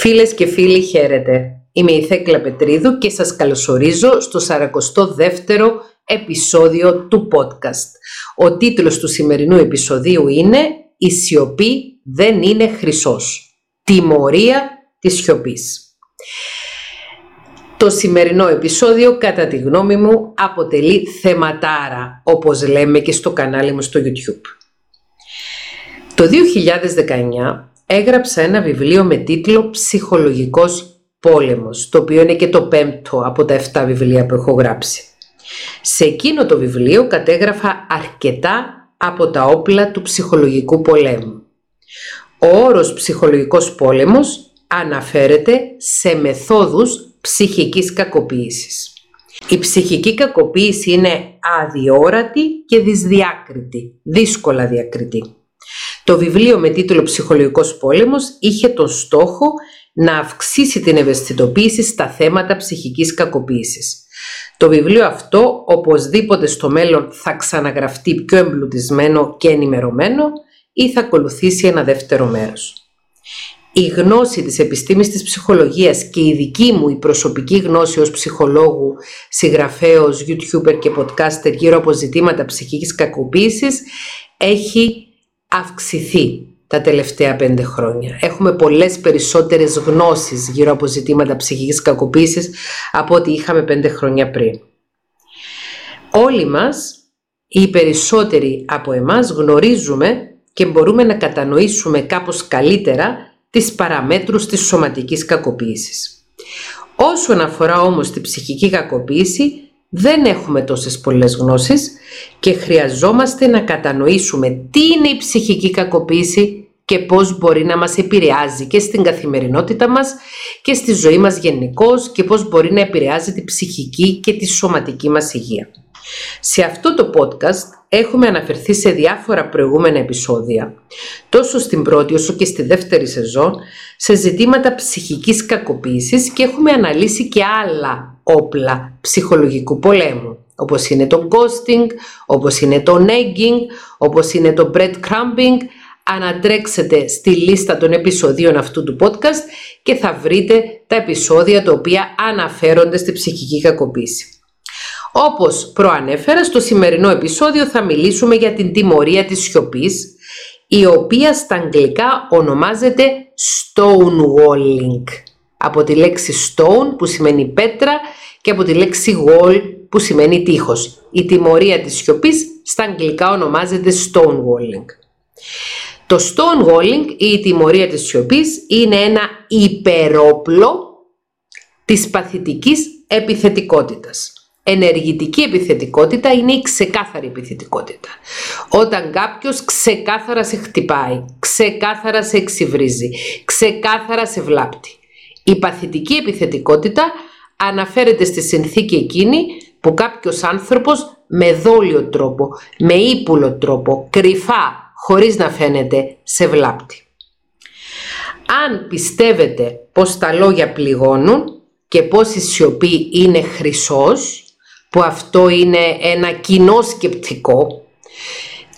Φίλες και φίλοι χαίρετε. Είμαι η Θέκλα Πετρίδου και σας καλωσορίζω στο 42ο επεισόδιο του podcast. Ο τίτλος του σημερινού επεισοδίου είναι «Η σιωπή δεν είναι χρυσός. Τιμωρία της σιωπής». Το σημερινό επεισόδιο, κατά τη γνώμη μου, αποτελεί θεματάρα, όπως λέμε και στο κανάλι μου στο YouTube. Το 2019 έγραψα ένα βιβλίο με τίτλο «Ψυχολογικός πόλεμος», το οποίο είναι και το πέμπτο από τα 7 βιβλία που έχω γράψει. Σε εκείνο το βιβλίο κατέγραφα αρκετά από τα όπλα του ψυχολογικού πολέμου. Ο όρος ψυχολογικός πόλεμος αναφέρεται σε μεθόδους ψυχικής κακοποίησης. Η ψυχική κακοποίηση είναι αδιόρατη και δυσδιάκριτη, δύσκολα διακριτή. Το βιβλίο με τίτλο «Ψυχολογικός πόλεμος» είχε τον στόχο να αυξήσει την ευαισθητοποίηση στα θέματα ψυχικής κακοποίησης. Το βιβλίο αυτό οπωσδήποτε στο μέλλον θα ξαναγραφτεί πιο εμπλουτισμένο και ενημερωμένο ή θα ακολουθήσει ένα δεύτερο μέρος. Η γνώση της επιστήμης της ψυχολογίας και η δική μου η προσωπική γνώση ως ψυχολόγου, συγγραφέως, youtuber και podcaster γύρω από ζητήματα ψυχικής κακοποίησης έχει αυξηθεί τα τελευταία πέντε χρόνια. Έχουμε πολλές περισσότερες γνώσεις γύρω από ζητήματα ψυχικής κακοποίησης από ό,τι είχαμε πέντε χρόνια πριν. Όλοι μας, οι περισσότεροι από εμάς γνωρίζουμε και μπορούμε να κατανοήσουμε κάπως καλύτερα τις παραμέτρους της σωματικής κακοποίησης. Όσον αφορά όμως τη ψυχική κακοποίηση, δεν έχουμε τόσες πολλές γνώσεις και χρειαζόμαστε να κατανοήσουμε τι είναι η ψυχική κακοποίηση και πώς μπορεί να μας επηρεάζει και στην καθημερινότητα μας και στη ζωή μας γενικώς και πώς μπορεί να επηρεάζει τη ψυχική και τη σωματική μας υγεία. Σε αυτό το podcast έχουμε αναφερθεί σε διάφορα προηγούμενα επεισόδια, τόσο στην πρώτη όσο και στη δεύτερη σεζόν, σε ζητήματα ψυχικής κακοποίησης και έχουμε αναλύσει και άλλα όπλα ψυχολογικού πολέμου, όπως είναι το ghosting, όπως είναι το nagging, όπως είναι το breadcrumbing, ανατρέξετε στη λίστα των επεισοδίων αυτού του podcast και θα βρείτε τα επεισόδια τα οποία αναφέρονται στη ψυχική κακοποίηση. Όπως προανέφερα, στο σημερινό επεισόδιο θα μιλήσουμε για την τιμωρία της σιωπής, η οποία στα αγγλικά ονομάζεται stonewalling. Από τη λέξη stone που σημαίνει πέτρα και από τη λέξη wall που σημαίνει τείχος. Η τιμωρία της σιωπής στα αγγλικά ονομάζεται stonewalling. Το stonewalling ή η τιμωρία της σιωπής είναι ένα υπερόπλο της παθητικής επιθετικότητας. Ενεργητική επιθετικότητα είναι η ξεκάθαρη επιθετικότητα. Όταν κάποιος ξεκάθαρα σε χτυπάει, ξεκάθαρα σε εξυβρίζει, ξεκάθαρα σε βλάπτει. Η παθητική επιθετικότητα αναφέρεται στη συνθήκη εκείνη που κάποιος άνθρωπος με δόλιο τρόπο, με ύπουλο τρόπο, κρυφά, χωρίς να φαίνεται, σε βλάπτει. Αν πιστεύετε πως τα λόγια πληγώνουν και πως η σιωπή είναι χρυσός, που αυτό είναι ένα κοινό σκεπτικό.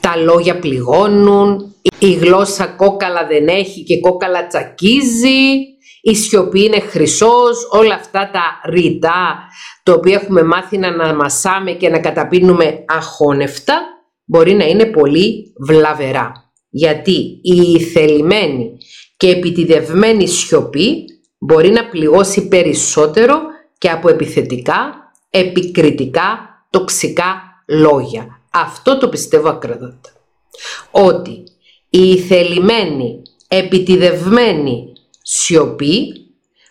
Τα λόγια πληγώνουν, η γλώσσα κόκαλα δεν έχει και κόκαλα τσακίζει, η σιωπή είναι χρυσός, όλα αυτά τα ρητά, τα οποία έχουμε μάθει να αναμασάμε και να καταπίνουμε αχώνευτα, μπορεί να είναι πολύ βλαβερά. Γιατί η θελημένη και επιτιδευμένη σιωπή μπορεί να πληγώσει περισσότερο και από επιθετικά επικριτικά, τοξικά λόγια. Αυτό το πιστεύω ακραδότα. Ότι η θελημένη, επιτιδευμένη σιωπή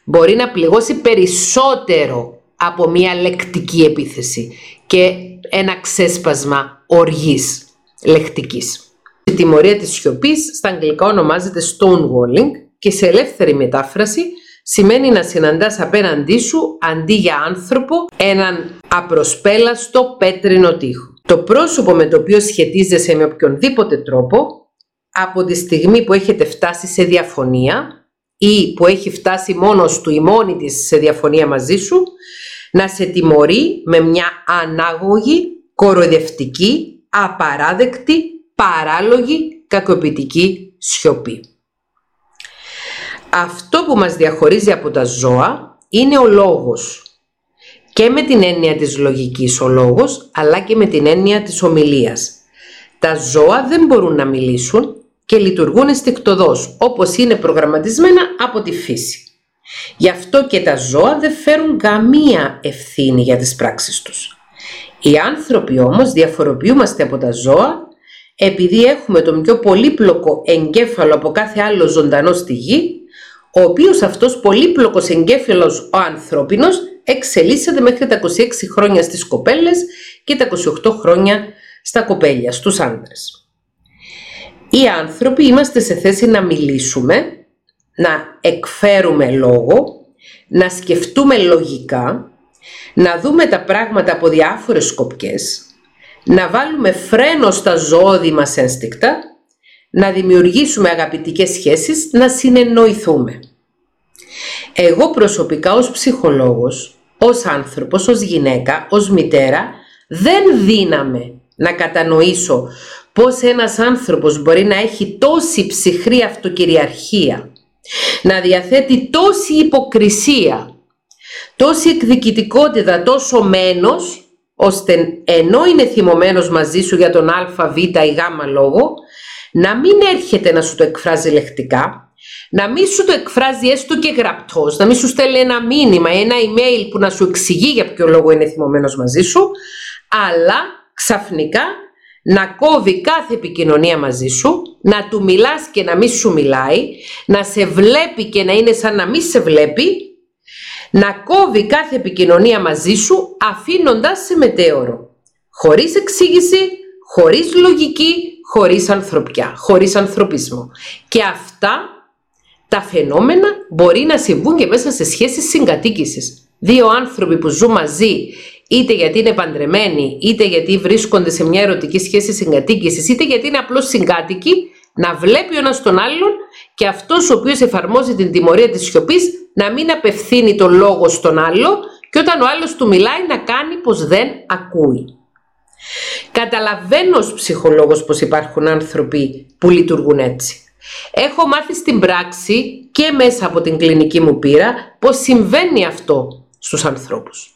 μπορεί να πληγώσει περισσότερο από μια λεκτική επίθεση και ένα ξέσπασμα οργής λεκτικής. Η τιμωρία της σιωπής στα αγγλικά ονομάζεται stonewalling και σε ελεύθερη μετάφραση σημαίνει να συναντάς απέναντί σου αντί για άνθρωπο έναν απροσπέλαστο πέτρινο τείχο. Το πρόσωπο με το οποίο σχετίζεσαι με οποιονδήποτε τρόπο από τη στιγμή που έχετε φτάσει σε διαφωνία ή που έχει φτάσει μόνος του ή μόνη της σε διαφωνία μαζί σου να σε τιμωρεί με μια ανάγωγη, κοροϊδευτική, απαράδεκτη, παράλογη, κακοποιητική σιωπή. Αυτό που μας διαχωρίζει από τα ζώα είναι ο λόγος. Και με την έννοια της λογικής ο λόγος, αλλά και με την έννοια της ομιλίας. Τα ζώα δεν μπορούν να μιλήσουν και λειτουργούν αισθηκτοδός, όπως είναι προγραμματισμένα από τη φύση. Γι' αυτό και τα ζώα δεν φέρουν καμία ευθύνη για τις πράξεις τους. Οι άνθρωποι όμως διαφοροποιούμαστε από τα ζώα επειδή έχουμε τον πιο πολύπλοκο εγκέφαλο από κάθε άλλο ζωντανό στη γη, ο οποίος αυτός πολύπλοκος εγκέφαλος ο ανθρώπινος εξελίσσεται μέχρι τα 26 χρόνια στις κοπέλες και τα 28 χρόνια στα κοπέλια, στους άντρες. Οι άνθρωποι είμαστε σε θέση να μιλήσουμε, να εκφέρουμε λόγο, να σκεφτούμε λογικά, να δούμε τα πράγματα από διάφορες σκοπιές, να βάλουμε φρένο στα ζώδη μας ένστικτα, να δημιουργήσουμε αγαπητικές σχέσεις, να συνεννοηθούμε. Εγώ προσωπικά ως ψυχολόγος, ως άνθρωπος, ως γυναίκα, ως μητέρα, δεν δύναμε να κατανοήσω πώς ένας άνθρωπος μπορεί να έχει τόση ψυχρή αυτοκυριαρχία, να διαθέτει τόση υποκρισία, τόση εκδικητικότητα, τόσο μένος, ώστε ενώ είναι θυμωμένος μαζί σου για τον α, β ή γ λόγο, να μην έρχεται να σου το εκφράζει λεκτικά, να μην σου το εκφράζει έστω και γραπτός, να μην σου στέλνει ένα μήνυμα ή ένα email που να σου εξηγεί για ποιο λόγο είναι θυμωμένος μαζί σου, αλλά ξαφνικά να κόβει κάθε επικοινωνία μαζί σου, να του μιλάς και να μην σου μιλάει, να σε βλέπει και να είναι σαν να μην σε βλέπει, να κόβει κάθε επικοινωνία μαζί σου αφήνοντας σε μετέωρο. Χωρίς εξήγηση, χωρίς λογική, χωρίς ανθρωπιά, χωρίς ανθρωπισμό. Και αυτά τα φαινόμενα μπορεί να συμβούν και μέσα σε σχέσεις συγκατοίκησης. Δύο άνθρωποι που ζουν μαζί είτε γιατί είναι παντρεμένοι, είτε γιατί βρίσκονται σε μια ερωτική σχέση συγκατοίκησης, είτε γιατί είναι απλώς συγκάτοικοι, να βλέπει ο ένας τον άλλον και αυτός ο οποίος εφαρμόζει την τιμωρία της σιωπής να μην απευθύνει το λόγο στον άλλο και όταν ο άλλος του μιλάει να κάνει πως δεν ακούει. Καταλαβαίνω ως ψυχολόγος πως υπάρχουν άνθρωποι που λειτουργούν έτσι. Έχω μάθει στην πράξη και μέσα από την κλινική μου πείρα πως συμβαίνει αυτό στους ανθρώπους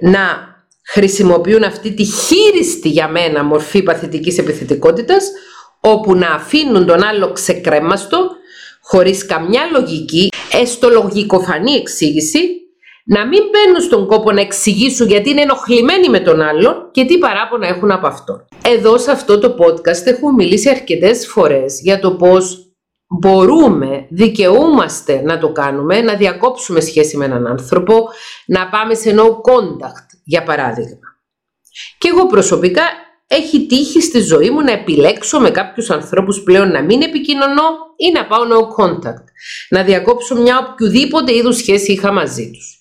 να χρησιμοποιούν αυτή τη χείριστη για μένα μορφή παθητικής επιθετικότητας όπου να αφήνουν τον άλλο ξεκρέμαστο χωρίς καμιά λογική, έστω λογικοφανή εξήγηση να μην μπαίνουν στον κόπο να εξηγήσουν γιατί είναι ενοχλημένοι με τον άλλον και τι παράπονα έχουν από αυτό. Εδώ σε αυτό το podcast έχουμε μιλήσει αρκετές φορές για το πώς μπορούμε, δικαιούμαστε να το κάνουμε, να διακόψουμε σχέση με έναν άνθρωπο, να πάμε σε no contact, για παράδειγμα. Και εγώ προσωπικά έχει τύχει στη ζωή μου να επιλέξω με κάποιους ανθρώπους πλέον να μην επικοινωνώ ή να πάω no contact, να διακόψω μια οποιοδήποτε είδους σχέση είχα μαζί τους.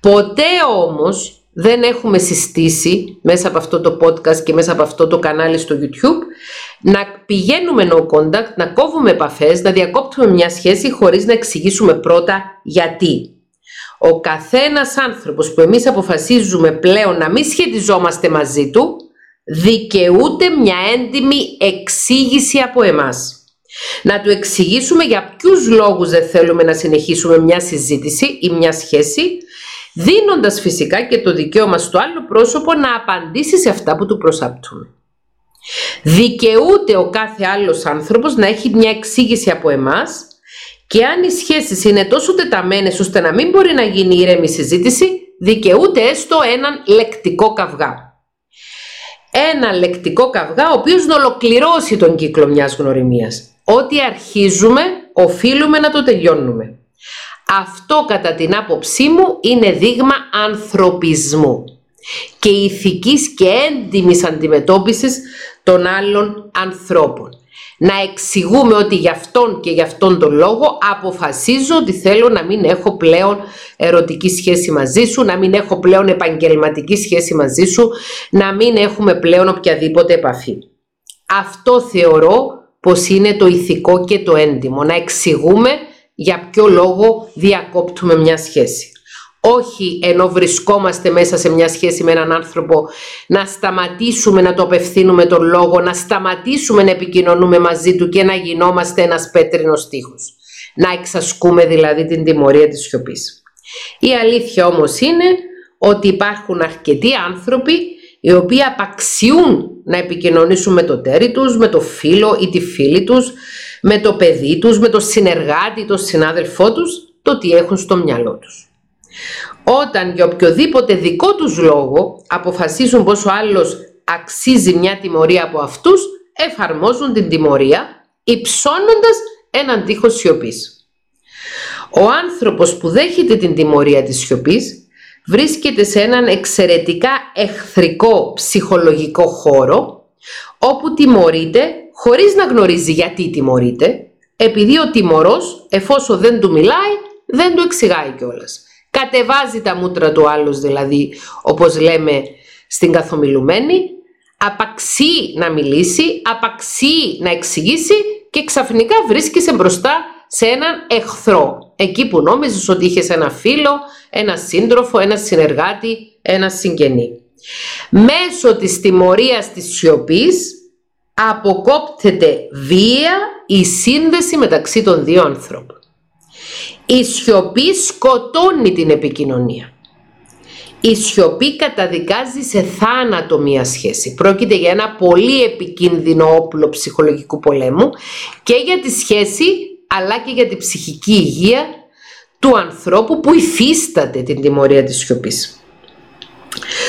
Ποτέ όμως δεν έχουμε συστήσει μέσα από αυτό το podcast και μέσα από αυτό το κανάλι στο YouTube να πηγαίνουμε no contact, να κόβουμε επαφές, να διακόπτουμε μια σχέση χωρίς να εξηγήσουμε πρώτα γιατί. Ο καθένας άνθρωπος που εμείς αποφασίζουμε πλέον να μην σχετιζόμαστε μαζί του δικαιούται μια έντιμη εξήγηση από εμάς. Να του εξηγήσουμε για ποιους λόγους δεν θέλουμε να συνεχίσουμε μια συζήτηση ή μια σχέση δίνοντας φυσικά και το δικαίωμα στο άλλο πρόσωπο να απαντήσει σε αυτά που του προσάπτουν. Δικαιούται ο κάθε άλλος άνθρωπος να έχει μια εξήγηση από εμάς και αν οι σχέσεις είναι τόσο τεταμένες ώστε να μην μπορεί να γίνει ήρεμη συζήτηση, δικαιούται έστω έναν λεκτικό καυγά. Ένα λεκτικό καυγά ο οποίος να ολοκληρώσει τον κύκλο μιας γνωριμίας. Ό,τι αρχίζουμε οφείλουμε να το τελειώνουμε. Αυτό κατά την άποψή μου είναι δείγμα ανθρωπισμού και ηθικής και έντιμης αντιμετώπισης των άλλων ανθρώπων. Να εξηγούμε ότι γι' αυτόν και γι' αυτόν τον λόγο αποφασίζω ότι θέλω να μην έχω πλέον ερωτική σχέση μαζί σου, να μην έχω πλέον επαγγελματική σχέση μαζί σου, να μην έχουμε πλέον οποιαδήποτε επαφή. Αυτό θεωρώ πως είναι το ηθικό και το έντιμο, να εξηγούμε για ποιο λόγο διακόπτουμε μια σχέση. Όχι ενώ βρισκόμαστε μέσα σε μια σχέση με έναν άνθρωπο να σταματήσουμε να το απευθύνουμε τον λόγο, να σταματήσουμε να επικοινωνούμε μαζί του και να γινόμαστε ένας πέτρινος τείχος. να εξασκούμε δηλαδή την τιμωρία της σιωπής. Η αλήθεια όμως είναι ότι υπάρχουν αρκετοί άνθρωποι οι οποίοι απαξιούν να επικοινωνήσουν με το τέρι τους, με το φίλο ή τη φίλη τους, με το παιδί τους, με το συνεργάτη, το συνάδελφό τους, το τι έχουν στο μυαλό τους. Όταν για οποιοδήποτε δικό τους λόγο αποφασίσουν πως ο άλλος αξίζει μια τιμωρία από αυτούς, εφαρμόζουν την τιμωρία υψώνοντας έναν τείχος σιωπής. Ο άνθρωπος που δέχεται την τιμωρία της σιωπής βρίσκεται σε έναν εξαιρετικά εχθρικό ψυχολογικό χώρο όπου τιμωρείται χωρίς να γνωρίζει γιατί τιμωρείται επειδή ο τιμωρός εφόσον δεν του μιλάει δεν του εξηγάει κιόλας. Κατεβάζει τα μούτρα του άλλος δηλαδή όπως λέμε στην καθομιλουμένη απαξεί να μιλήσει, απαξεί να εξηγήσει και ξαφνικά βρίσκεσαι μπροστά σε έναν εχθρό. Εκεί που νόμιζες ότι είχες ένα φίλο, ένα σύντροφο, ένα συνεργάτη, ένα συγγενή. Μέσω της τιμωρίας της σιωπής αποκόπτεται βία η σύνδεση μεταξύ των δύο ανθρώπων. Η σιωπή σκοτώνει την επικοινωνία. Η σιωπή καταδικάζει σε θάνατο μία σχέση. Πρόκειται για ένα πολύ επικίνδυνο όπλο ψυχολογικού πολέμου και για τη σχέση αλλά και για την ψυχική υγεία του ανθρώπου που υφίσταται την τιμωρία της σιωπής.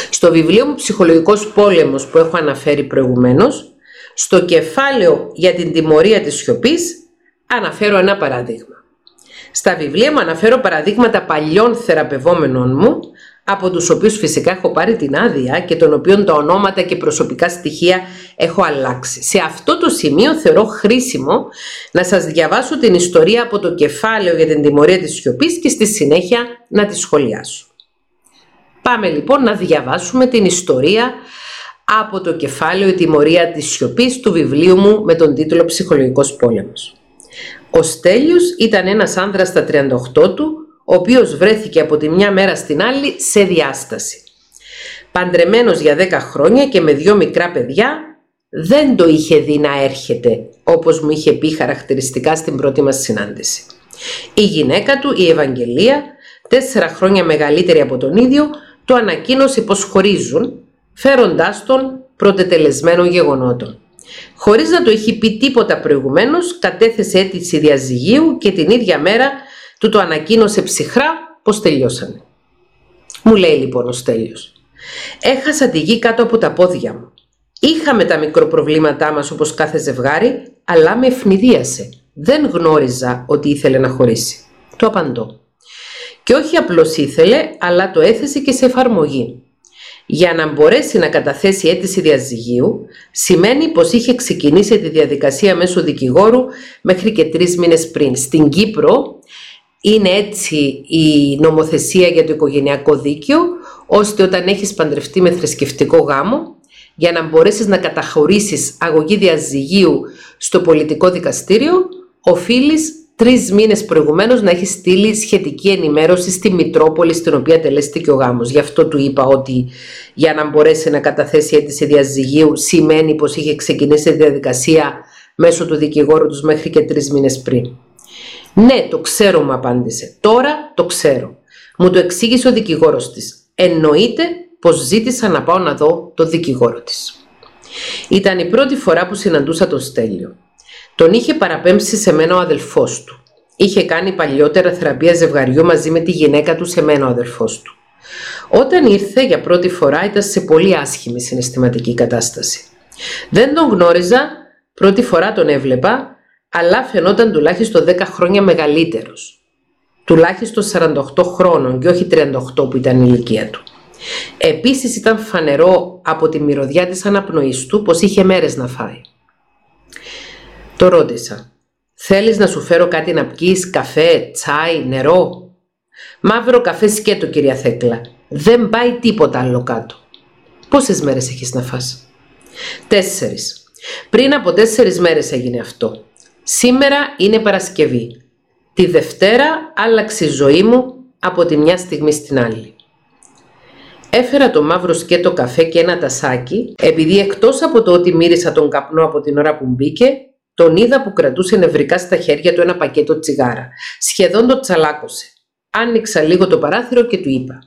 Στο βιβλίο μου «Ψυχολογικός πόλεμος» που έχω αναφέρει προηγουμένως, στο κεφάλαιο για την τιμωρία της σιωπής αναφέρω ένα παράδειγμα. Στα βιβλία μου αναφέρω παραδείγματα παλιών θεραπευόμενων μου από τους οποίους φυσικά έχω πάρει την άδεια και των οποίων τα ονόματα και προσωπικά στοιχεία έχω αλλάξει. Σε αυτό το σημείο θεωρώ χρήσιμο να σας διαβάσω την ιστορία από το κεφάλαιο για την τιμωρία της σιωπής και στη συνέχεια να τη σχολιάσω. Πάμε λοιπόν να διαβάσουμε την ιστορία από το κεφάλαιο «Η τιμωρία της σιωπής» του βιβλίου μου με τον τίτλο «Ψυχολογικός πόλεμος». Ο Στέλιος ήταν ένας άνδρας στα 38 του ο οποίος βρέθηκε από τη μια μέρα στην άλλη σε διάσταση. Παντρεμένος για 10 χρόνια και με δυο μικρά παιδιά, δεν το είχε δει να έρχεται, όπως μου είχε πει χαρακτηριστικά στην πρώτη μας συνάντηση. Η γυναίκα του, η Ευαγγελία, τέσσερα χρόνια μεγαλύτερη από τον ίδιο, το ανακοίνωσε πως χωρίζουν, φέροντάς τον πρωτετελεσμένο γεγονότων. Χωρίς να το έχει πει τίποτα προηγουμένως, κατέθεσε αίτηση διαζυγίου και την ίδια μέρα του το ανακοίνωσε ψυχρά πως τελειώσανε. Μου λέει λοιπόν ο Στέλιος. Έχασα τη γη κάτω από τα πόδια μου. Είχαμε τα μικροπροβλήματά μας όπως κάθε ζευγάρι, αλλά με ευνηδίασε. Δεν γνώριζα ότι ήθελε να χωρίσει. Το απαντώ. Και όχι απλώς ήθελε, αλλά το έθεσε και σε εφαρμογή. Για να μπορέσει να καταθέσει αίτηση διαζυγίου, σημαίνει πως είχε ξεκινήσει τη διαδικασία μέσω δικηγόρου μέχρι και τρεις μήνες πριν. Στην Κύπρο είναι έτσι η νομοθεσία για το οικογενειακό δίκαιο, ώστε όταν έχεις παντρευτεί με θρησκευτικό γάμο, για να μπορέσεις να καταχωρήσεις αγωγή διαζυγίου στο πολιτικό δικαστήριο, οφείλεις τρεις μήνες προηγουμένως να έχεις στείλει σχετική ενημέρωση στη Μητρόπολη στην οποία τελέστηκε ο γάμος. Γι' αυτό του είπα ότι για να μπορέσει να καταθέσει αίτηση διαζυγίου σημαίνει πως είχε ξεκινήσει τη διαδικασία μέσω του δικηγόρου τους μέχρι και τρεις μήνες πριν. Ναι, το ξέρω, μου απάντησε. Τώρα το ξέρω. Μου το εξήγησε ο δικηγόρος της. Εννοείται πως ζήτησα να πάω να δω το δικηγόρο της. Ήταν η πρώτη φορά που συναντούσα τον Στέλιο. Τον είχε παραπέμψει σε μένα ο αδελφός του. Είχε κάνει παλιότερα θεραπεία ζευγαριού μαζί με τη γυναίκα του σε μένα ο αδελφός του. Όταν ήρθε για πρώτη φορά ήταν σε πολύ άσχημη συναισθηματική κατάσταση. Δεν τον γνώριζα, πρώτη φορά τον έβλεπα αλλά φαινόταν τουλάχιστον 10 χρόνια μεγαλύτερος. Τουλάχιστον 48 χρόνων και όχι 38 που ήταν η ηλικία του. Επίσης ήταν φανερό από τη μυρωδιά της αναπνοής του πως είχε μέρες να φάει. Το ρώτησα. Θέλεις να σου φέρω κάτι να πιείς, καφέ, τσάι, νερό; Μαύρο καφέ σκέτο κυρία Θέκλα. Δεν πάει τίποτα άλλο κάτω. Πόσες μέρες έχεις να φας; Τέσσερις. Πριν από τέσσερις μέρες έγινε αυτό. Σήμερα είναι Παρασκευή. Τη Δευτέρα άλλαξε η ζωή μου από τη μια στιγμή στην άλλη. Έφερα το μαύρο σκέτο καφέ και ένα τασάκι, επειδή εκτός από το ότι μύρισα τον καπνό από την ώρα που μπήκε, τον είδα που κρατούσε νευρικά στα χέρια του ένα πακέτο τσιγάρα. Σχεδόν το τσαλάκωσε. Άνοιξα λίγο το παράθυρο και του είπα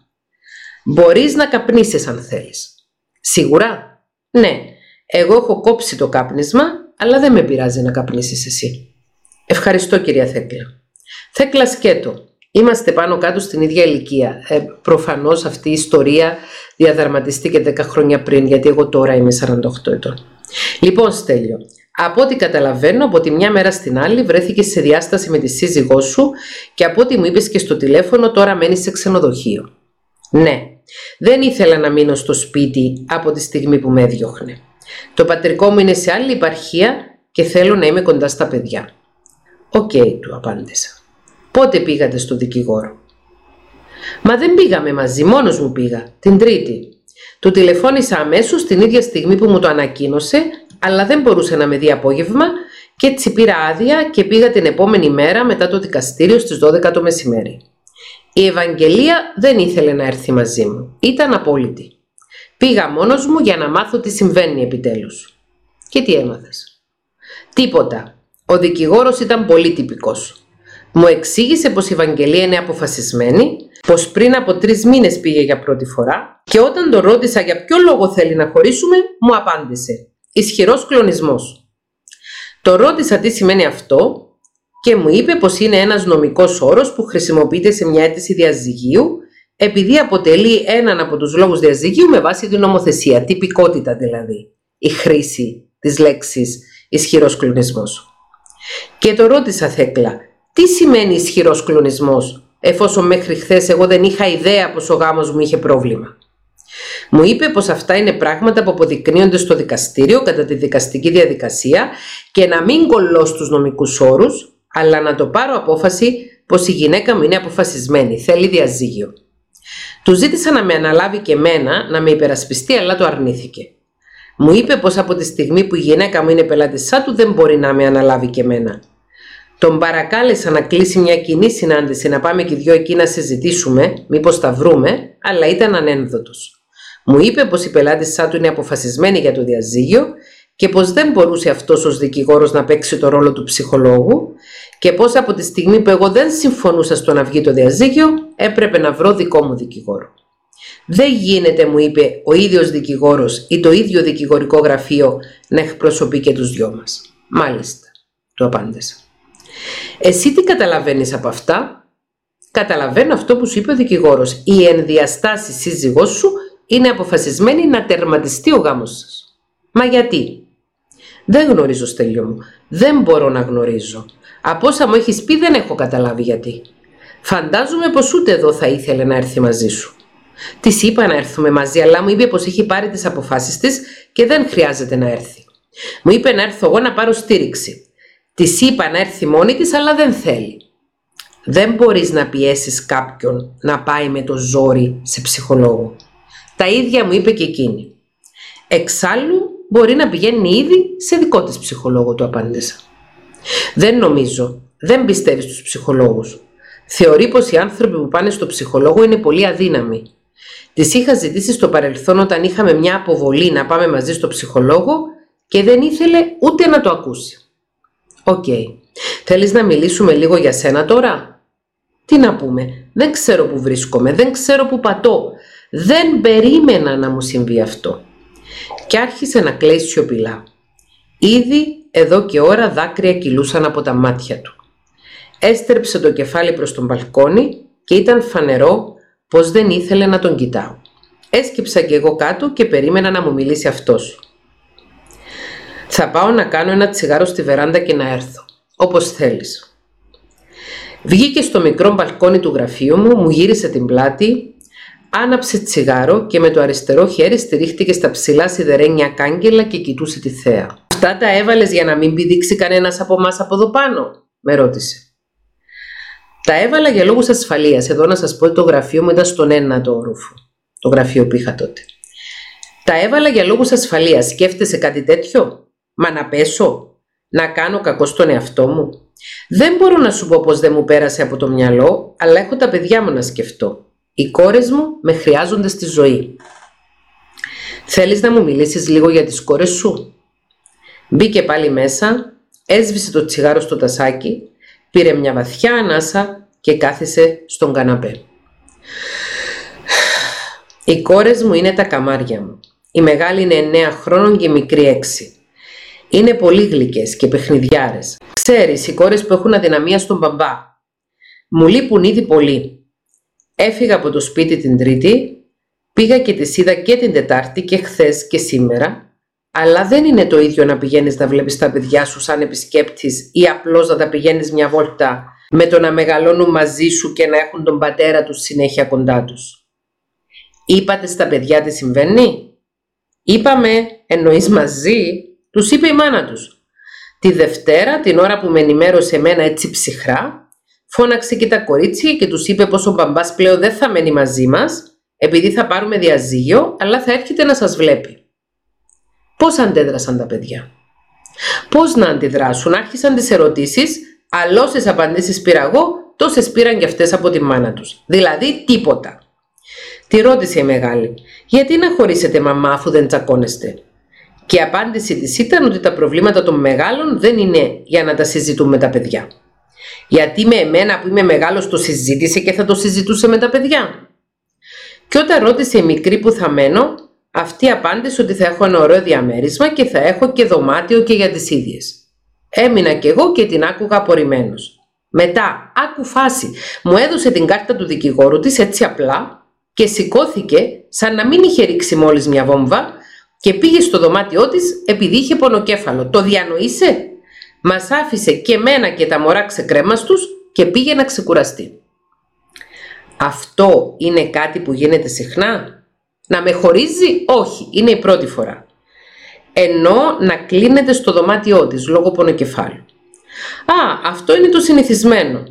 «Μπορείς να καπνίσεις αν θέλεις». «Σίγουρα» «Ναι, εγώ έχω κόψει το κάπνισμα, αλλά δεν με πειράζει να καπνίσεις εσύ». «Ευχαριστώ κυρία Θέκλα». «Θέκλα σκέτο. Είμαστε πάνω κάτω στην ίδια ηλικία. Ε, προφανώς αυτή η ιστορία διαδραματίστηκε 10 χρόνια πριν, γιατί εγώ τώρα είμαι 48 ετών. Λοιπόν, Στέλιο, από ό,τι καταλαβαίνω, από τη μια μέρα στην άλλη βρέθηκε σε διάσταση με τη σύζυγό σου και από ό,τι μου είπες και στο τηλέφωνο τώρα μένει σε ξενοδοχείο. Ναι, δεν ήθελα να μείνω στο σπίτι από τη στιγμή που με έδιωχνε. Το πατρικό μου είναι σε άλλη επαρχία και θέλω να είμαι κοντά στα παιδιά. OK, okay, του απάντησα. Πότε πήγατε στο δικηγόρο; Μα δεν πήγαμε μαζί, μόνος μου πήγα, την Τρίτη. Του τηλεφώνησα αμέσως την ίδια στιγμή που μου το ανακοίνωσε, αλλά δεν μπορούσε να με δει απόγευμα και έτσι πήρα άδεια και πήγα την επόμενη μέρα μετά το δικαστήριο στις 12 το μεσημέρι. Η Ευαγγελία δεν ήθελε να έρθει μαζί μου. Ήταν απόλυτη. Πήγα μόνος μου για να μάθω τι συμβαίνει επιτέλους. Και τι έμαθες. Τίποτα. Ο δικηγόρος ήταν πολύ τυπικός. Μου εξήγησε πως η Ευαγγελία είναι αποφασισμένη, πως πριν από τρεις μήνες πήγε για πρώτη φορά και όταν τον ρώτησα για ποιο λόγο θέλει να χωρίσουμε, μου απάντησε «Ισχυρός κλονισμός». Το ρώτησα τι σημαίνει αυτό και μου είπε πως είναι ένας νομικός όρος που χρησιμοποιείται σε μια αίτηση διαζυγίου επειδή αποτελεί έναν από τους λόγους διαζυγίου με βάση την νομοθεσία, τυπικότητα δηλαδή, η χρήση της λέξης ισχυρός κλονισμός. Και το ρώτησα Θέκλα, τι σημαίνει ισχυρός κλονισμός, εφόσον μέχρι χθες εγώ δεν είχα ιδέα πως ο γάμος μου είχε πρόβλημα. Μου είπε πως αυτά είναι πράγματα που αποδεικνύονται στο δικαστήριο κατά τη δικαστική διαδικασία και να μην κολλώ στους νομικούς όρους, αλλά να το πάρω απόφαση πως η γυναίκα μου είναι αποφασισμένη, θέλει διαζύγιο. Του ζήτησα να με αναλάβει και μένα να με υπερασπιστεί, αλλά το αρνήθηκε. Μου είπε πως από τη στιγμή που η γυναίκα μου είναι πελάτησά του δεν μπορεί να με αναλάβει και μένα. Τον παρακάλεσα να κλείσει μια κοινή συνάντηση να πάμε και δυο εκεί να συζητήσουμε, μήπως τα βρούμε, αλλά ήταν ανένδοτος. Μου είπε πως η πελάτησά του είναι αποφασισμένη για το διαζύγιο και πως δεν μπορούσε αυτός ως δικηγόρος να παίξει το ρόλο του ψυχολόγου και πως από τη στιγμή που εγώ δεν συμφωνούσα στο να βγει το διαζύγιο έπρεπε να βρω δικό μου δικηγόρο. Δεν γίνεται, μου είπε, ο ίδιος δικηγόρος ή το ίδιο δικηγορικό γραφείο να εκπροσωπεί και τους δυο μας. Μάλιστα, του απάντησα. Εσύ τι καταλαβαίνεις από αυτά; Καταλαβαίνω αυτό που σου είπε ο δικηγόρος. Η ενδιαστάση σύζυγός σου είναι αποφασισμένη να τερματιστεί ο γάμος σας. Μα γιατί; Δεν γνωρίζω στέλιο μου. Δεν μπορώ να γνωρίζω. Από όσα μου έχεις πει δεν έχω καταλάβει γιατί. Φαντάζομαι πως ούτε εδώ θα ήθελε να έρθει μαζί σου. Της είπα να έρθουμε μαζί, αλλά μου είπε πως έχει πάρει τις αποφάσεις της και δεν χρειάζεται να έρθει. Μου είπε να έρθω εγώ να πάρω στήριξη. Της είπα να έρθει μόνη της αλλά δεν θέλει. Δεν μπορείς να πιέσεις κάποιον να πάει με το ζόρι σε ψυχολόγο. Τα ίδια μου είπε και εκείνη. Εξάλλου μπορεί να πηγαίνει ήδη σε δικό της ψυχολόγο, του απάντησα. Δεν νομίζω, δεν πιστεύει στους ψυχολόγους. Θεωρεί πως οι άνθρωποι που πάνε στο ψυχολόγο είναι πολύ αδύναμοι. Της είχα ζητήσει στο παρελθόν όταν είχαμε μια αποβολή να πάμε μαζί στο ψυχολόγο και δεν ήθελε ούτε να το ακούσει. OK. Okay. Θέλεις να μιλήσουμε λίγο για σένα τώρα; Τι να πούμε; Δεν ξέρω που βρίσκομαι. Δεν ξέρω που πατώ. Δεν περίμενα να μου συμβεί αυτό. Και άρχισε να κλαίει σιωπηλά. Ήδη εδώ και ώρα δάκρυα κυλούσαν από τα μάτια του. Έστρεψε το κεφάλι προς τον μπαλκόνι και ήταν φανερό πως δεν ήθελε να τον κοιτάω. Έσκυψα κι εγώ κάτω και περίμενα να μου μιλήσει αυτός. Θα πάω να κάνω ένα τσιγάρο στη βεράντα και να έρθω. Όπως θέλεις. Βγήκε στο μικρό μπαλκόνι του γραφείου μου, μου γύρισε την πλάτη, άναψε τσιγάρο και με το αριστερό χέρι στηρίχτηκε στα ψηλά σιδερένια κάγκελα και κοιτούσε τη θέα. «Αυτά τα έβαλες για να μην πηδήξει κανένας από εμάς από εδώ πάνω» με ρώτησε. Τα έβαλα για λόγους ασφαλείας. Εδώ να σας πω ότι το γραφείο μου ήταν στον ένατο όροφο. Το γραφείο που είχα τότε. Τα έβαλα για λόγους ασφαλείας. Σκέφτεσαι κάτι τέτοιο; Μα να πέσω, να κάνω κακό στον εαυτό μου; Δεν μπορώ να σου πω πως δεν μου πέρασε από το μυαλό, αλλά έχω τα παιδιά μου να σκεφτώ. Οι κόρες μου με χρειάζονται στη ζωή. Θέλεις να μου μιλήσεις λίγο για τις κόρες σου; Μπήκε πάλι μέσα, έσβησε το τσιγάρο στο τασάκι, πήρε μια βαθιά ανάσα και κάθισε στον καναπέ. Οι κόρες μου είναι τα καμάρια μου. Η μεγάλη είναι 9 χρόνων και η μικρή 6. Είναι πολύ γλυκές και παιχνιδιάρες. Ξέρεις, οι κόρες που έχουν αδυναμία στον μπαμπά. Μου λείπουν ήδη πολύ. Έφυγα από το σπίτι την Τρίτη, πήγα και τη είδα και την Τετάρτη και χθες και σήμερα, αλλά δεν είναι το ίδιο να πηγαίνεις να βλέπεις τα παιδιά σου σαν επισκέπτης ή απλώς να τα πηγαίνεις μια βόλτα με το να μεγαλώνουν μαζί σου και να έχουν τον πατέρα τους συνέχεια κοντά τους. Είπατε στα παιδιά τι συμβαίνει; Είπαμε, εννοείς μαζί, τους είπε η μάνα τους. Τη Δευτέρα, την ώρα που με ενημέρωσε εμένα έτσι ψυχρά, φώναξε και τα κορίτσια και τους είπε πως ο μπαμπάς πλέον δεν θα μένει μαζί μας, επειδή θα πάρουμε διαζύγιο, αλλά θα έρχεται να σας βλέπει. Πώς αντέδρασαν τα παιδιά; Πώς να αντιδράσουν, άρχισαν τις ερωτήσεις, αλλά όσες απαντήσεις πήρα εγώ, τόσες πήραν και αυτές από τη μάνα τους. Δηλαδή τίποτα. Τη ρώτησε η μεγάλη, γιατί να χωρίσετε μαμά αφού δεν τσακώνεστε; Και η απάντηση της ήταν ότι τα προβλήματα των μεγάλων δεν είναι για να τα συζητούμε τα παιδιά. Γιατί με εμένα που είμαι μεγάλος το συζήτησε και θα το συζητούσε με τα παιδιά. Και όταν ρώτησε η μικρή που θα μένω, αυτή απάντησε ότι θα έχω ένα ωραίο διαμέρισμα και θα έχω και δωμάτιο και για τις ίδιες. Έμεινα κι εγώ και την άκουγα απορριμμένος. Μετά, άκου φάση, μου έδωσε την κάρτα του δικηγόρου της έτσι απλά και σηκώθηκε σαν να μην είχε ρίξει μόλις μια βόμβα και πήγε στο δωμάτιό της επειδή είχε πονοκέφαλο. Το διανοείσαι; Μας άφησε και μένα και τα μωρά ξεκρέμαστους και πήγε να ξεκουραστεί. Αυτό είναι κάτι που γίνεται συχνά; Να με χωρίζει, όχι, είναι η πρώτη φορά. Ενώ να κλείνεται στο δωμάτιό της λόγω πονοκεφάλου. Α, αυτό είναι το συνηθισμένο.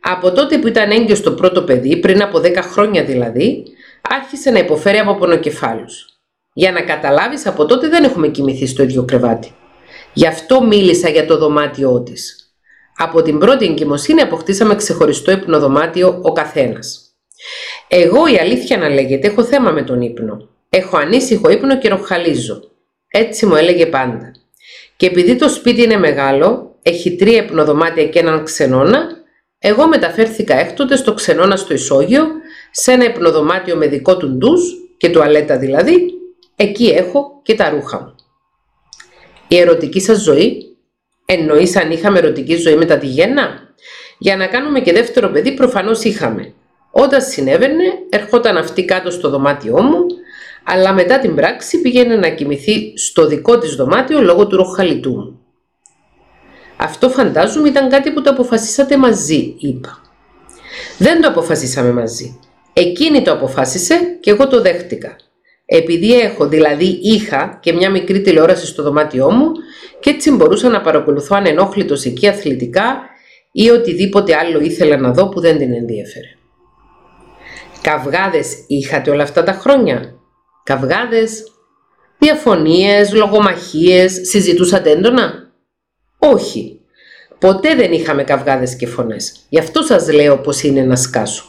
Από τότε που ήταν έγκυος το πρώτο παιδί, πριν από 10 χρόνια δηλαδή, άρχισε να υποφέρει από πονοκεφάλους. Για να καταλάβεις, από τότε δεν έχουμε κοιμηθεί στο ίδιο κρεβάτι. Γι' αυτό μίλησα για το δωμάτιό της. Από την πρώτη εγκυμοσύνη αποκτήσαμε ξεχωριστό υπνοδωμάτιο ο καθένας. Εγώ η αλήθεια να λέγεται έχω θέμα με τον ύπνο. Έχω ανήσυχο ύπνο και ροχαλίζω. Έτσι μου έλεγε πάντα. Και επειδή το σπίτι είναι μεγάλο, έχει τρία υπνοδωμάτια και έναν ξενώνα, εγώ μεταφέρθηκα έκτοτες στο ξενώνα στο ισόγειο, σε ένα υπνοδωμάτιο με δικό του ντους και τουαλέτα δηλαδή, εκεί έχω και τα ρούχα μου. Η ερωτική σας ζωή, εννοείς αν είχαμε ερωτική ζωή μετά τη γέννα; Για να κάνουμε και δεύτερο παιδί προφανώς είχαμε. Όταν συνέβαινε, ερχόταν αυτή κάτω στο δωμάτιό μου, αλλά μετά την πράξη πήγαινε να κοιμηθεί στο δικό της δωμάτιο λόγω του ροχαλιτού μου. Αυτό φαντάζομαι ήταν κάτι που το αποφασίσατε μαζί, είπα. Δεν το αποφασίσαμε μαζί. Εκείνη το αποφάσισε και εγώ το δέχτηκα. Επειδή έχω, δηλαδή είχα και μια μικρή τηλεόραση στο δωμάτιό μου και έτσι μπορούσα να παρακολουθώ ανενόχλητος εκεί αθλητικά ή οτιδήποτε άλλο ήθελα να δω που δεν την ενδιέφερε. Καυγάδες είχατε όλα αυτά τα χρόνια; Καυγάδες, διαφωνίες, λογομαχίες, συζητούσατε έντονα; Όχι. Ποτέ δεν είχαμε καυγάδες και φωνές. Γι' αυτό σας λέω πως είναι να σκάσω.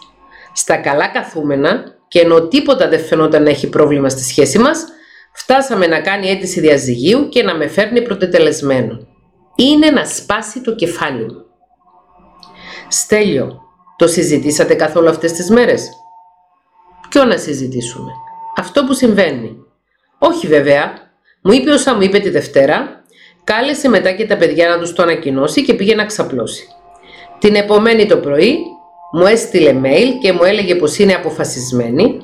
Στα καλά καθούμενα και ενώ τίποτα δεν φαινόταν να έχει πρόβλημα στη σχέση μας, φτάσαμε να κάνει αίτηση διαζυγίου και να με φέρνει πρωτετελεσμένο. Είναι να σπάσει το κεφάλι μου. Στέλιο, το συζητήσατε καθόλου αυτές τις μέρες; Ποιο να συζητήσουμε; Αυτό που συμβαίνει. Όχι βέβαια. Μου είπε όσα μου είπε τη Δευτέρα, κάλεσε μετά και τα παιδιά να τους το ανακοινώσει και πήγε να ξαπλώσει. Την επομένη το πρωί μου έστειλε mail και μου έλεγε πως είναι αποφασισμένη,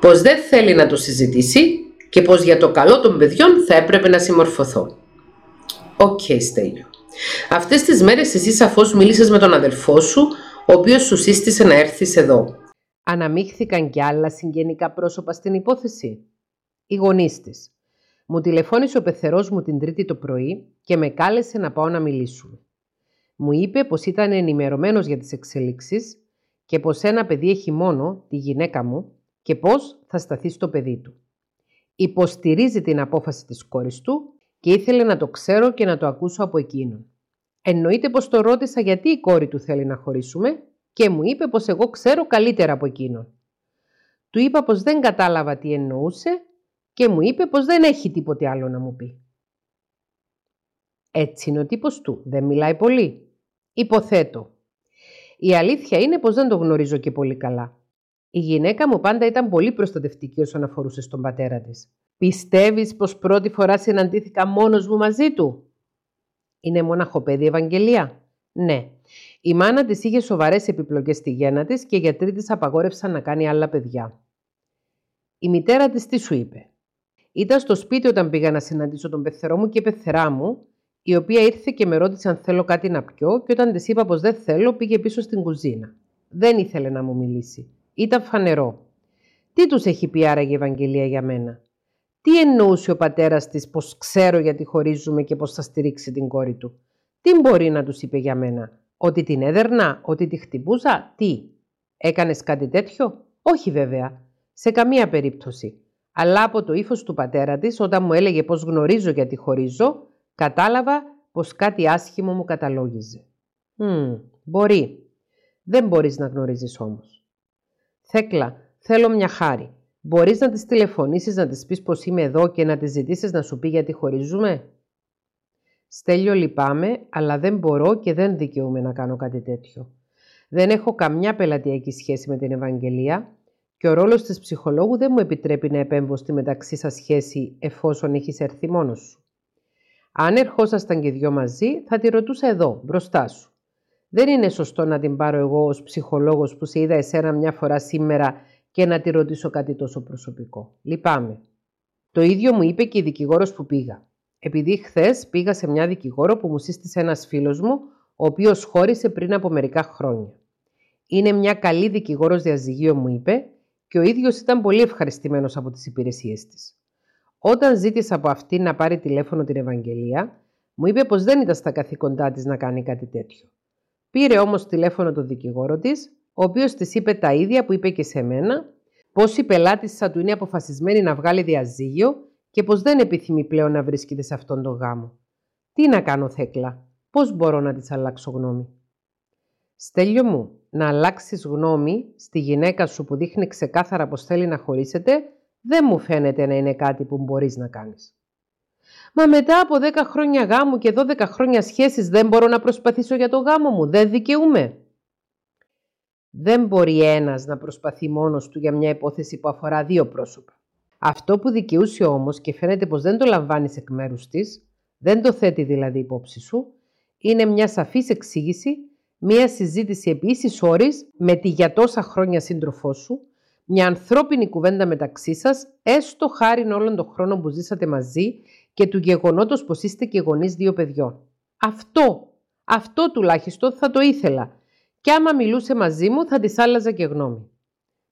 πως δεν θέλει να το συζητήσει και πως για το καλό των παιδιών θα έπρεπε να συμμορφωθώ. OK, okay, Στέλιο. Αυτές τις μέρες εσύ σαφώς μίλησες με τον αδελφό σου, ο οποίος σου σύστησε να έρθεις εδώ. Αναμίχθηκαν κι άλλα συγγενικά πρόσωπα στην υπόθεση; Οι γονείς της. Μου τηλεφώνησε ο πεθερός μου την Τρίτη το πρωί και με κάλεσε να πάω να μιλήσουμε. Μου είπε πως ήταν ενημερωμένος για τις εξελίξεις και πως ένα παιδί έχει μόνο τη γυναίκα μου και πως θα σταθεί στο παιδί του. Υποστηρίζει την απόφαση της κόρης του και ήθελε να το ξέρω και να το ακούσω από εκείνον. Εννοείται πως το ρώτησα γιατί η κόρη του θέλει να χωρίσουμε και μου είπε πως εγώ ξέρω καλύτερα από εκείνον. Του είπα πως δεν κατάλαβα τι εννοούσε και μου είπε πως δεν έχει τίποτε άλλο να μου πει. Έτσι είναι ο τύπος του. Δεν μιλάει πολύ. Υποθέτω. Η αλήθεια είναι πως δεν το γνωρίζω και πολύ καλά. Η γυναίκα μου πάντα ήταν πολύ προστατευτική όσον αφορούσε στον πατέρα της. Πιστεύεις πως πρώτη φορά συναντήθηκα μόνος μου μαζί του; Είναι μοναχό παιδί Ευαγγελία; Ναι. Η μάνα της είχε σοβαρές επιπλοκές στη γέννα της και οι γιατροί της απαγόρευσαν να κάνει άλλα παιδιά. Η μητέρα της τι σου είπε; Ήταν στο σπίτι όταν πήγα να συναντήσω τον πεθερό μου και η πεθερά μου, η οποία ήρθε και με ρώτησε αν θέλω κάτι να πιω και όταν της είπα πως δεν θέλω πήγε πίσω στην κουζίνα. Δεν ήθελε να μου μιλήσει. Ήταν φανερό. Τι τους έχει πει άραγε η Ευαγγελία για μένα; Τι εννοούσε ο πατέρας της πως ξέρω γιατί χωρίζουμε και πως θα στηρίξει την κόρη του; Τι μπορεί να τους είπε για μένα; Ότι την έδερνα, ότι τη χτυπούσα, τι; Έκανες κάτι τέτοιο; Όχι βέβαια. Σε καμία περίπτωση. Αλλά από το ύφος του πατέρα της όταν μου έλεγε πως γνωρίζω γιατί χωρίζω, κατάλαβα πως κάτι άσχημο μου καταλόγιζε. Μμ, μπορεί. Δεν μπορείς να γνωρίζεις όμως. Θέκλα, θέλω μια χάρη. Μπορείς να της τηλεφωνήσεις να της πεις πως είμαι εδώ και να της ζητήσεις να σου πει γιατί χωρίζουμε; Στέλιο λυπάμαι, αλλά δεν μπορώ και δεν δικαιούμαι να κάνω κάτι τέτοιο. Δεν έχω καμιά πελατειακή σχέση με την Ευαγγελία και ο ρόλος της ψυχολόγου δεν μου επιτρέπει να επέμβω στη μεταξύ σας σχέση εφόσον έχεις έρθει μόνος σου. Αν ερχόσασταν και δυο μαζί, θα τη ρωτούσα εδώ, μπροστά σου. Δεν είναι σωστό να την πάρω εγώ ως ψυχολόγος που σε είδα εσένα μια φορά σήμερα και να τη ρωτήσω κάτι τόσο προσωπικό. Λυπάμαι. Το ίδιο μου είπε και η δικηγόρος που πήγα. Επειδή χθες πήγα σε μια δικηγόρο που μου σύστησε ένας φίλος μου, ο οποίος χώρισε πριν από μερικά χρόνια. Είναι μια καλή δικηγόρος διαζυγίου, μου είπε, και ο ίδιος ήταν πολύ ευχαριστημένος από τις υπηρεσίες της. Όταν ζήτησα από αυτή να πάρει τηλέφωνο την Ευαγγελία, μου είπε πως δεν ήταν στα καθήκοντά της να κάνει κάτι τέτοιο. Πήρε όμως τηλέφωνο τον δικηγόρο της, ο οποίος της είπε τα ίδια που είπε και σε μένα, πως η πελάτησα του είναι αποφασισμένη να βγάλει διαζύγιο και πως δεν επιθυμεί πλέον να βρίσκεται σε αυτόν τον γάμο. Τι να κάνω Θέκλα, πώς μπορώ να της αλλάξω γνώμη; Στέλιο μου, να αλλάξεις γνώμη στη γυναίκα σου που δείχνει ξεκάθαρα πως θέλει να χωρίσετε, δεν μου φαίνεται να είναι κάτι που μπορείς να κάνεις. Μα μετά από 10 χρόνια γάμου και 12 χρόνια σχέσης δεν μπορώ να προσπαθήσω για το γάμο μου, δεν δικαιούμαι. Δεν μπορεί ένας να προσπαθεί μόνος του για μια υπόθεση που αφορά δύο πρόσωπα. Αυτό που δικαιούσε όμως και φαίνεται πως δεν το λαμβάνεις εκ μέρους της, δεν το θέτει δηλαδή υπόψη σου, είναι μια σαφής εξήγηση, μια συζήτηση επί ίσης όρης με τη για τόσα χρόνια σύντροφός σου, μια ανθρώπινη κουβέντα μεταξύ σας, έστω χάρη όλων των χρόνων που ζήσατε μαζί και του γεγονότος πως είστε και γονείς δύο παιδιών. Αυτό, αυτό τουλάχιστον θα το ήθελα και άμα μιλούσε μαζί μου θα της άλλαζα και γνώμη.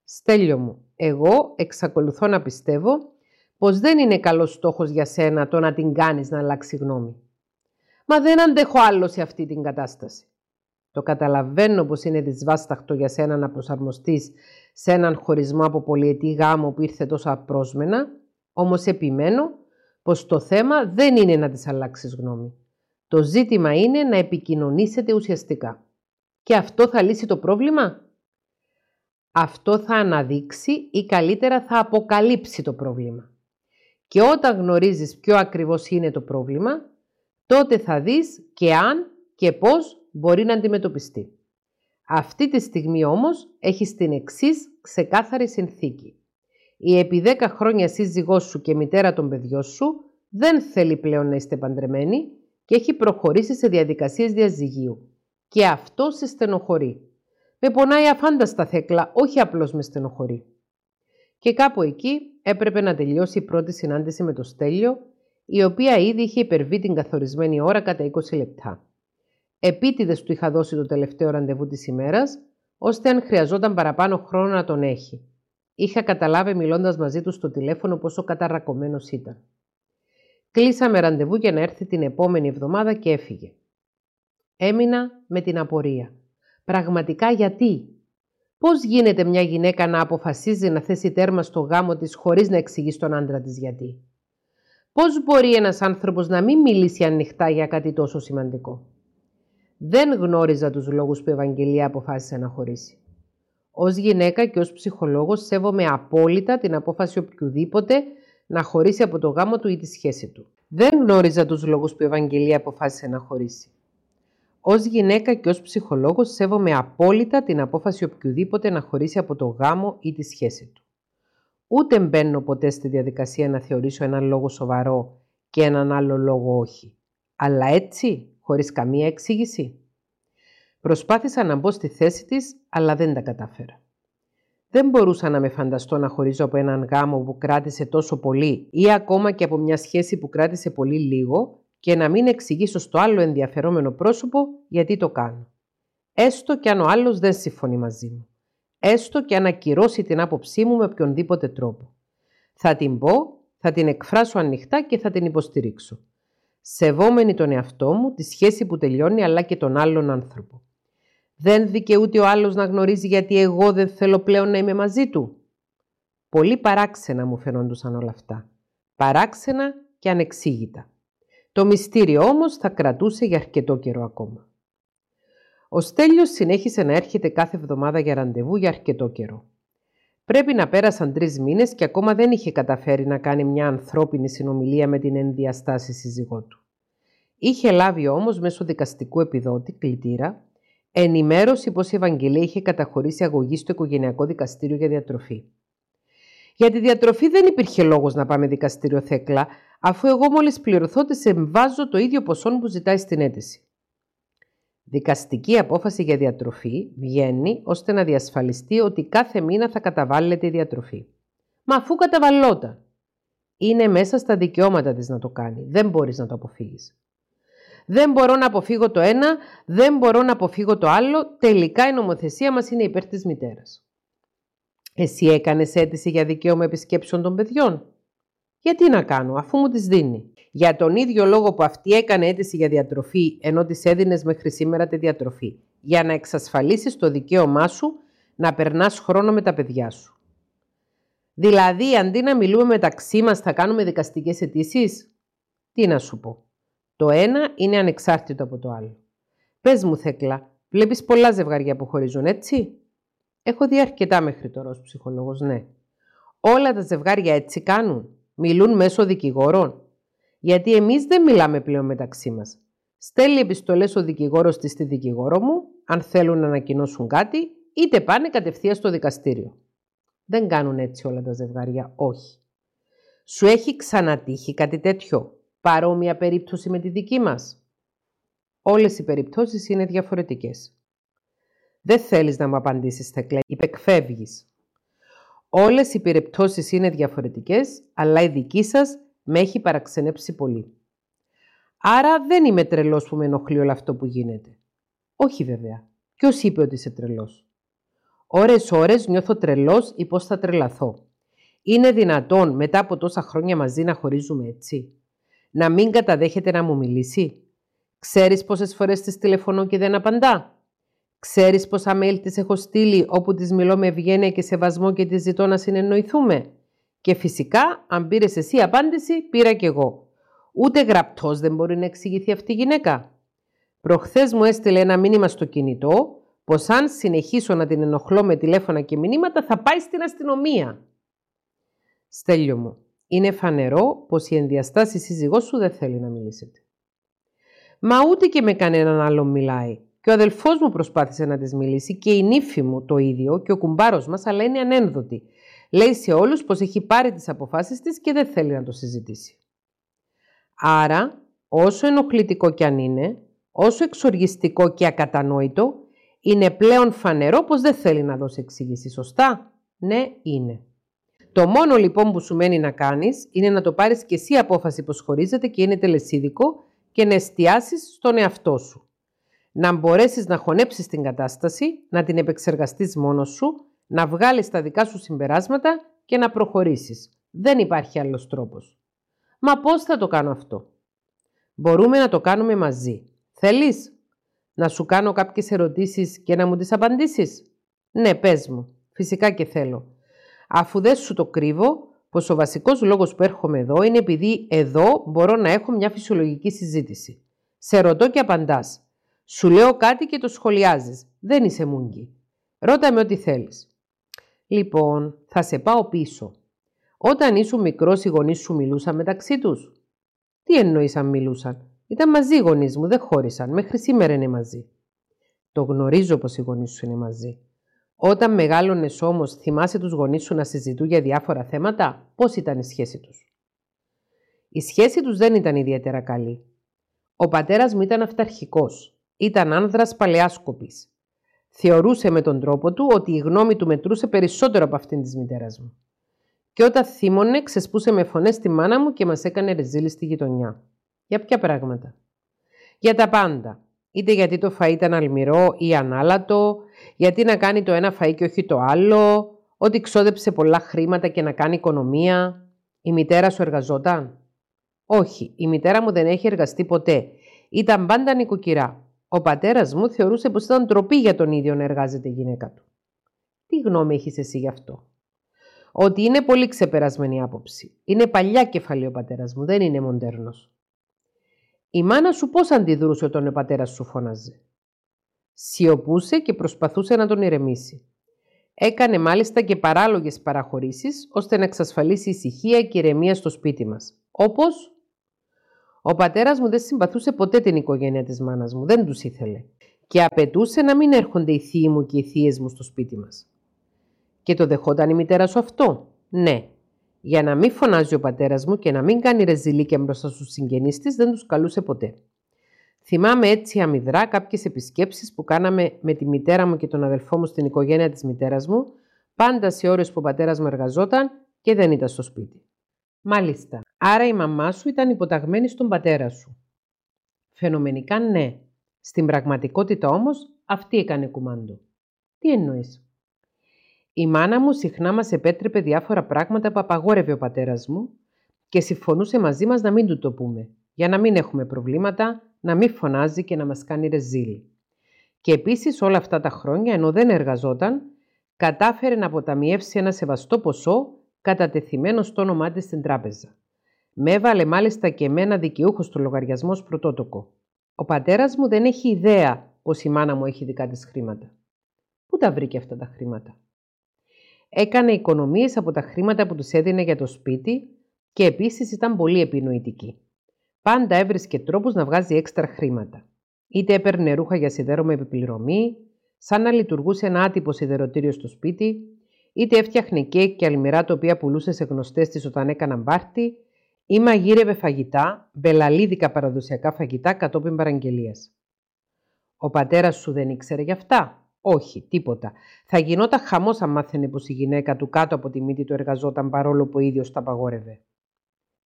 Στέλιο μου, εγώ εξακολουθώ να πιστεύω πως δεν είναι καλός στόχος για σένα το να την κάνεις να αλλάξει γνώμη. Μα δεν αντέχω άλλο σε αυτή την κατάσταση. Το καταλαβαίνω πως είναι δυσβάσταχτο για σένα να προσαρμοστείς σε έναν χωρισμό από πολυετή γάμο που ήρθε τόσο απρόσμενα, όμως επιμένω πως το θέμα δεν είναι να της αλλάξεις γνώμη. Το ζήτημα είναι να επικοινωνήσετε ουσιαστικά. Και αυτό θα λύσει το πρόβλημα; Αυτό θα αναδείξει ή καλύτερα θα αποκαλύψει το πρόβλημα. Και όταν γνωρίζεις ποιο ακριβώς είναι το πρόβλημα, τότε θα δεις και αν και πώς μπορεί να αντιμετωπιστεί. Αυτή τη στιγμή όμως έχει την εξής ξεκάθαρη συνθήκη. Η επί 10 χρόνια σύζυγός σου και μητέρα των παιδιών σου δεν θέλει πλέον να είστε παντρεμένοι και έχει προχωρήσει σε διαδικασίες διαζυγίου. Και αυτό σε στενοχωρεί. Με πονάει αφάνταστα θέκλα, όχι απλώς με στενοχωρεί. Και κάπου εκεί έπρεπε να τελειώσει η πρώτη συνάντηση με το Στέλιο, η οποία ήδη είχε υπερβεί την καθορισμένη ώρα κατά 20 λεπτά. Επίτηδες του είχα δώσει το τελευταίο ραντεβού της ημέρας, ώστε αν χρειαζόταν παραπάνω χρόνο να τον έχει. Είχα καταλάβει μιλώντας μαζί του στο τηλέφωνο πόσο καταρακωμένο ήταν. Κλείσαμε ραντεβού για να έρθει την επόμενη εβδομάδα και έφυγε. Έμεινα με την απορία. Πραγματικά γιατί; Πώς γίνεται μια γυναίκα να αποφασίζει να θέσει τέρμα στο γάμο της χωρίς να εξηγεί στον άντρα της γιατί; Πώς μπορεί ένας άνθρωπος να μην μιλήσει ανοιχτά για κάτι τόσο σημαντικό; Δεν γνώριζα τους λόγους που η Ευαγγελία αποφάσισε να χωρίσει. Ως γυναίκα και ως ψυχολόγος σέβομαι απόλυτα την απόφαση οποιοδήποτε να χωρίσει από το γάμο του ή τη σχέση του. Δεν γνώριζα τους λόγους που η Ευαγγελία αποφάσισε να χωρίσει. Ως γυναίκα και ως ψυχολόγος σέβομαι απόλυτα την απόφαση οποιοδήποτε να χωρίσει από το γάμο ή τη σχέση του. Ούτε μπαίνω ποτέ στη διαδικασία να θεωρήσω έναν λόγο σοβαρό και έναν άλλο λόγο όχι. Αλλά έτσι, χωρίς καμία εξήγηση. Προσπάθησα να μπω στη θέση της, αλλά δεν τα κατάφερα. Δεν μπορούσα να με φανταστώ να χωρίζω από έναν γάμο που κράτησε τόσο πολύ ή ακόμα και από μια σχέση που κράτησε πολύ λίγο και να μην εξηγήσω στο άλλο ενδιαφερόμενο πρόσωπο γιατί το κάνω. Έστω και αν ο άλλος δεν συμφωνεί μαζί μου. Έστω και αν ακυρώσει την άποψή μου με οποιονδήποτε τρόπο. Θα την πω, θα την εκφράσω ανοιχτά και θα την υποστηρίξω. Σεβόμενη τον εαυτό μου, τη σχέση που τελειώνει αλλά και τον άλλον άνθρωπο. Δεν δικαιούται ο άλλος να γνωρίζει γιατί εγώ δεν θέλω πλέον να είμαι μαζί του. Πολύ παράξενα μου φαινόντουσαν όλα αυτά. Παράξενα και ανεξήγητα. Το μυστήριο όμως θα κρατούσε για αρκετό καιρό ακόμα. Ο Στέλιος συνέχισε να έρχεται κάθε εβδομάδα για ραντεβού για αρκετό καιρό. Πρέπει να πέρασαν τρεις μήνες και ακόμα δεν είχε καταφέρει να κάνει μια ανθρώπινη συνομιλία με την ενδιαστάση σύζυγό του. Είχε λάβει όμως μέσω δικαστικού επιδότη, κλητήρα, ενημέρωση πως η Ευαγγελία είχε καταχωρήσει αγωγή στο οικογενειακό δικαστήριο για διατροφή. Για τη διατροφή δεν υπήρχε λόγος να πάμε δικαστήριο Θέκλα, αφού εγώ μόλις πληρωθώ της εμβάζω το ίδιο ποσό που ζητάει στην αίτηση. Δικαστική απόφαση για διατροφή βγαίνει ώστε να διασφαλιστεί ότι κάθε μήνα θα καταβάλλεται η διατροφή. Μα αφού καταβαλλόταν. Είναι μέσα στα δικαιώματα της να το κάνει. Δεν μπορείς να το αποφύγεις. Δεν μπορώ να αποφύγω το ένα, δεν μπορώ να αποφύγω το άλλο. Τελικά η νομοθεσία μας είναι υπέρ της μητέρας. Εσύ έκανες αίτηση για δικαίωμα επισκέψεων των παιδιών. Γιατί να κάνω, αφού μου τις δίνει. Για τον ίδιο λόγο που αυτή έκανε αίτηση για διατροφή, ενώ της έδινες μέχρι σήμερα τη διατροφή. Για να εξασφαλίσεις το δικαίωμά σου να περνάς χρόνο με τα παιδιά σου. Δηλαδή, αντί να μιλούμε μεταξύ μας, θα κάνουμε δικαστικές αιτήσεις; Τι να σου πω. Το ένα είναι ανεξάρτητο από το άλλο. Πες μου, Θέκλα, βλέπεις πολλά ζευγάρια που χωρίζουν, έτσι; Έχω δει αρκετά μέχρι τώρα ως ψυχολόγος, ναι. Όλα τα ζευγάρια έτσι κάνουν; Μιλούν μέσω δικηγόρων; Γιατί εμείς δεν μιλάμε πλέον μεταξύ μας. Στέλνει επιστολές ο δικηγόρος της στη δικηγόρο μου, αν θέλουν να ανακοινώσουν κάτι, είτε πάνε κατευθείαν στο δικαστήριο. Δεν κάνουν έτσι όλα τα ζευγάρια, όχι. Σου έχει ξανατύχει κάτι τέτοιο, παρόμοια περίπτωση με τη δική μας; Όλες οι περιπτώσεις είναι διαφορετικές. Δεν θέλεις να μου απαντήσεις, Θεκλέ, υπεκφεύγεις. Όλες οι περιπτώσεις είναι διαφορετικές, αλλά η δική σας με έχει παραξενέψει πολύ. Άρα δεν είμαι τρελός που με ενοχλεί όλο αυτό που γίνεται. Όχι βέβαια. Ποιος είπε ότι είσαι τρελός; Ώρες ώρες νιώθω τρελός ή πώς θα τρελαθώ. Είναι δυνατόν μετά από τόσα χρόνια μαζί να χωρίζουμε έτσι; Να μην καταδέχεται να μου μιλήσει; Ξέρεις πόσες φορές της τηλεφωνώ και δεν απαντά; Ξέρεις πόσα mail της έχω στείλει όπου της μιλώ με ευγένεια και σεβασμό και της ζητώ να συνεννοηθούμε; Και φυσικά, αν πήρες εσύ απάντηση, πήρα κι εγώ. Ούτε γραπτός δεν μπορεί να εξηγηθεί αυτή η γυναίκα. Προχθές μου έστειλε ένα μήνυμα στο κινητό πως αν συνεχίσω να την ενοχλώ με τηλέφωνα και μηνύματα θα πάει στην αστυνομία. Στέλιο μου, είναι φανερό πως η ενδιαστάση σύζυγός σου δεν θέλει να μιλήσετε. Μα ούτε και με κανέναν άλλο μιλάει. Και ο αδελφός μου προσπάθησε να της μιλήσει και η νύφη μου το ίδιο και ο κουμπάρος μας, αλλά είναι ανένδοτη. Λέει σε όλους πως έχει πάρει τις αποφάσεις της και δεν θέλει να το συζητήσει. Άρα, όσο ενοχλητικό κι αν είναι, όσο εξοργιστικό και ακατανόητο, είναι πλέον φανερό πως δεν θέλει να δώσει εξήγηση. Σωστά; Ναι, είναι. Το μόνο λοιπόν που σου μένει να κάνεις είναι να το πάρεις και εσύ απόφαση πως χωρίζεται και είναι τελεσίδικο και να εστιάσεις στον εαυτό σου. Να μπορέσεις να χωνέψεις την κατάσταση, να την επεξεργαστείς μόνος σου να βγάλεις τα δικά σου συμπεράσματα και να προχωρήσεις. Δεν υπάρχει άλλος τρόπος. Μα πώς θα το κάνω αυτό; Μπορούμε να το κάνουμε μαζί. Θέλεις; Να σου κάνω κάποιες ερωτήσεις και να μου τις απαντήσεις; Ναι, πες μου. Φυσικά και θέλω. Αφού δεν σου το κρύβω, πως ο βασικός λόγος που έρχομαι εδώ είναι επειδή εδώ μπορώ να έχω μια φυσιολογική συζήτηση. Σε ρωτώ και απαντάς. Σου λέω κάτι και το σχολιάζεις. Δεν είσαι μούγκη. Ρώτα με ό,τι θέλεις. Λοιπόν, θα σε πάω πίσω. Όταν ήσουν μικρός οι γονείς σου μιλούσαν μεταξύ τους. Τι εννοείς αν μιλούσαν; Ήταν μαζί οι γονείς μου, δεν χώρισαν. Μέχρι σήμερα είναι μαζί. Το γνωρίζω πως οι γονείς σου είναι μαζί. Όταν μεγάλωνες όμως, θυμάσαι τους γονείς σου να συζητούν για διάφορα θέματα, πώς ήταν η σχέση τους; Η σχέση τους δεν ήταν ιδιαίτερα καλή. Ο πατέρας μου ήταν αυταρχικός. Ήταν άνδρας παλαιάσκοπης. Θεωρούσε με τον τρόπο του ότι η γνώμη του μετρούσε περισσότερο από αυτήν της μητέρας μου. Και όταν θύμωνε, ξεσπούσε με φωνές στη μάνα μου και μας έκανε ρεζίλη στη γειτονιά. Για ποια πράγματα; Για τα πάντα. Είτε γιατί το φαΐ ήταν αλμυρό ή ανάλατο, γιατί να κάνει το ένα φαΐ και όχι το άλλο, ότι ξόδεψε πολλά χρήματα και να κάνει οικονομία. Η μητέρα σου εργαζόταν; Όχι, η μητέρα μου δεν έχει εργαστεί ποτέ. Ήταν πάντα νοικοκυρά. Ο πατέρας μου θεωρούσε πως ήταν τροπή για τον ίδιο να εργάζεται η γυναίκα του. Τι γνώμη έχεις εσύ γι' αυτό; Ότι είναι πολύ ξεπερασμένη άποψη. Είναι παλιά κεφαλή ο πατέρας μου, δεν είναι μοντέρνος. Η μάνα σου πώς αντιδρούσε όταν ο πατέρας σου φώναζε; Σιωπούσε και προσπαθούσε να τον ηρεμήσει. Έκανε μάλιστα και παράλογες παραχωρήσεις ώστε να εξασφαλίσει ησυχία και ηρεμία στο σπίτι μας. Όπως ο πατέρας μου δεν συμπαθούσε ποτέ την οικογένεια της μάνας μου, δεν τους ήθελε. Και απαιτούσε να μην έρχονται οι θείοι μου και οι θείες μου στο σπίτι μας. Και το δεχόταν η μητέρα σου αυτό; Ναι. Για να μην φωνάζει ο πατέρας μου και να μην κάνει ρεζιλίκια μπροστά στους συγγενείς της, δεν τους καλούσε ποτέ. Θυμάμαι έτσι αμυδρά κάποιες επισκέψεις που κάναμε με τη μητέρα μου και τον αδελφό μου στην οικογένεια της μητέρας μου, πάντα σε ώρες που ο πατέρας μου εργαζόταν και δεν ήταν στο σπίτι. Μάλιστα. Άρα η μαμά σου ήταν υποταγμένη στον πατέρα σου. Φαινομενικά ναι. Στην πραγματικότητα όμως αυτή έκανε κουμάντο. Τι εννοείς; Η μάνα μου συχνά μας επέτρεπε διάφορα πράγματα που απαγόρευε ο πατέρας μου και συμφωνούσε μαζί μας να μην του το πούμε, για να μην έχουμε προβλήματα, να μην φωνάζει και να μας κάνει ρεζίλι. Και επίσης όλα αυτά τα χρόνια, ενώ δεν εργαζόταν, κατάφερε να αποταμιεύσει ένα σεβαστό ποσό κατατεθειμένος στο όνομά της στην τράπεζα. Με έβαλε μάλιστα και εμένα δικαιούχος στο λογαριασμό πρωτότοκο. Ο πατέρας μου δεν έχει ιδέα πως η μάνα μου έχει δικά της χρήματα. Πού τα βρήκε αυτά τα χρήματα; Έκανε οικονομίες από τα χρήματα που τους έδινε για το σπίτι και επίσης ήταν πολύ επινοητική. Πάντα έβρισκε τρόπους να βγάζει έξτρα χρήματα. Είτε έπαιρνε ρούχα για σιδέρο με επιπληρωμή, σαν να λειτουργούσε ένα άτυπο σιδεροτήριο στο σπίτι, είτε έφτιαχνε κέικ και αλμυρά τα οποία πουλούσε σε γνωστές της όταν έκαναν πάρτι, ή μαγείρευε φαγητά, μπελαλίδικα παραδοσιακά φαγητά κατόπιν παραγγελίας. Ο πατέρας σου δεν ήξερε γι' αυτά; Όχι, τίποτα. Θα γινόταν χαμός αν μάθαινε πως η γυναίκα του κάτω από τη μύτη του εργαζόταν παρόλο που ο ίδιος τα απαγόρευε.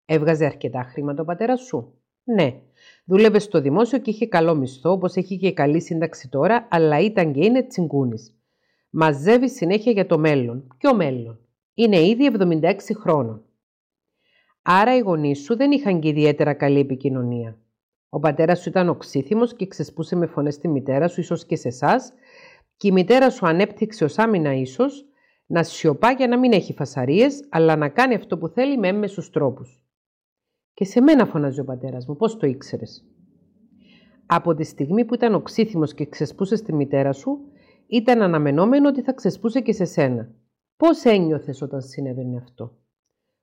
Έβγαζε αρκετά χρήματα ο πατέρας σου; Ναι, δούλευε στο δημόσιο και είχε καλό μισθό, όπως έχει και καλή σύνταξη τώρα, αλλά ήταν και είναι τσιγκούνης. Μαζεύει συνέχεια για το μέλλον. Ποιο μέλλον; Είναι ήδη 76 χρόνων. Άρα οι γονείς σου δεν είχαν και ιδιαίτερα καλή επικοινωνία. Ο πατέρας σου ήταν οξύθυμος και ξεσπούσε με φωνές στη μητέρα σου, ίσως και σε εσάς, και η μητέρα σου ανέπτυξε ως άμυνα ίσως να σιωπά για να μην έχει φασαρίες, αλλά να κάνει αυτό που θέλει με έμμεσους τρόπους. Και σε μένα φωνάζει ο πατέρας μου, πώς το ήξερες; Από τη στιγμή που ήταν οξύθυμος και ξεσπούσε στη μητέρα σου, ήταν αναμενόμενο ότι θα ξεσπούσε και σε σένα. Πώς ένιωθες όταν συνέβαινε αυτό;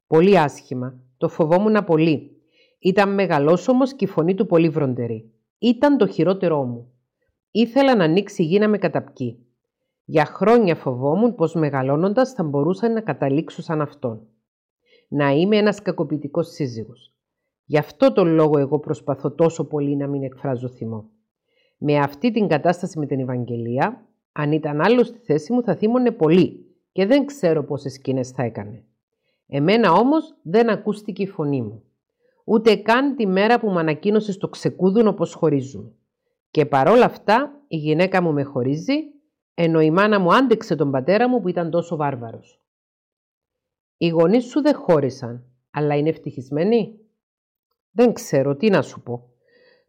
Πολύ άσχημα. Το φοβόμουν πολύ. Ήταν μεγαλόσωμος και η φωνή του πολύ βροντερή. Ήταν το χειρότερό μου. Ήθελα να ανοίξει η γη να με καταπκεί. Για χρόνια φοβόμουν πως μεγαλώνοντας θα μπορούσα να καταλήξω σαν αυτόν. Να είμαι ένας κακοποιητικός σύζυγος. Γι' αυτό τον λόγο εγώ προσπαθώ τόσο πολύ να μην εκφράζω θυμό. Με αυτή την κατάσταση με την Ευαγγελία αν ήταν άλλο στη θέση μου θα θύμωνε πολύ και δεν ξέρω πόσες σκηνές θα έκανε. Εμένα όμως δεν ακούστηκε η φωνή μου. Ούτε καν τη μέρα που μου ανακοίνωσε στο ξεκούδουνο πως χωρίζουμε. Και παρόλα αυτά η γυναίκα μου με χωρίζει, ενώ η μάνα μου άντεξε τον πατέρα μου που ήταν τόσο βάρβαρος. Οι γονείς σου δεν χώρισαν, αλλά είναι ευτυχισμένοι; Δεν ξέρω τι να σου πω.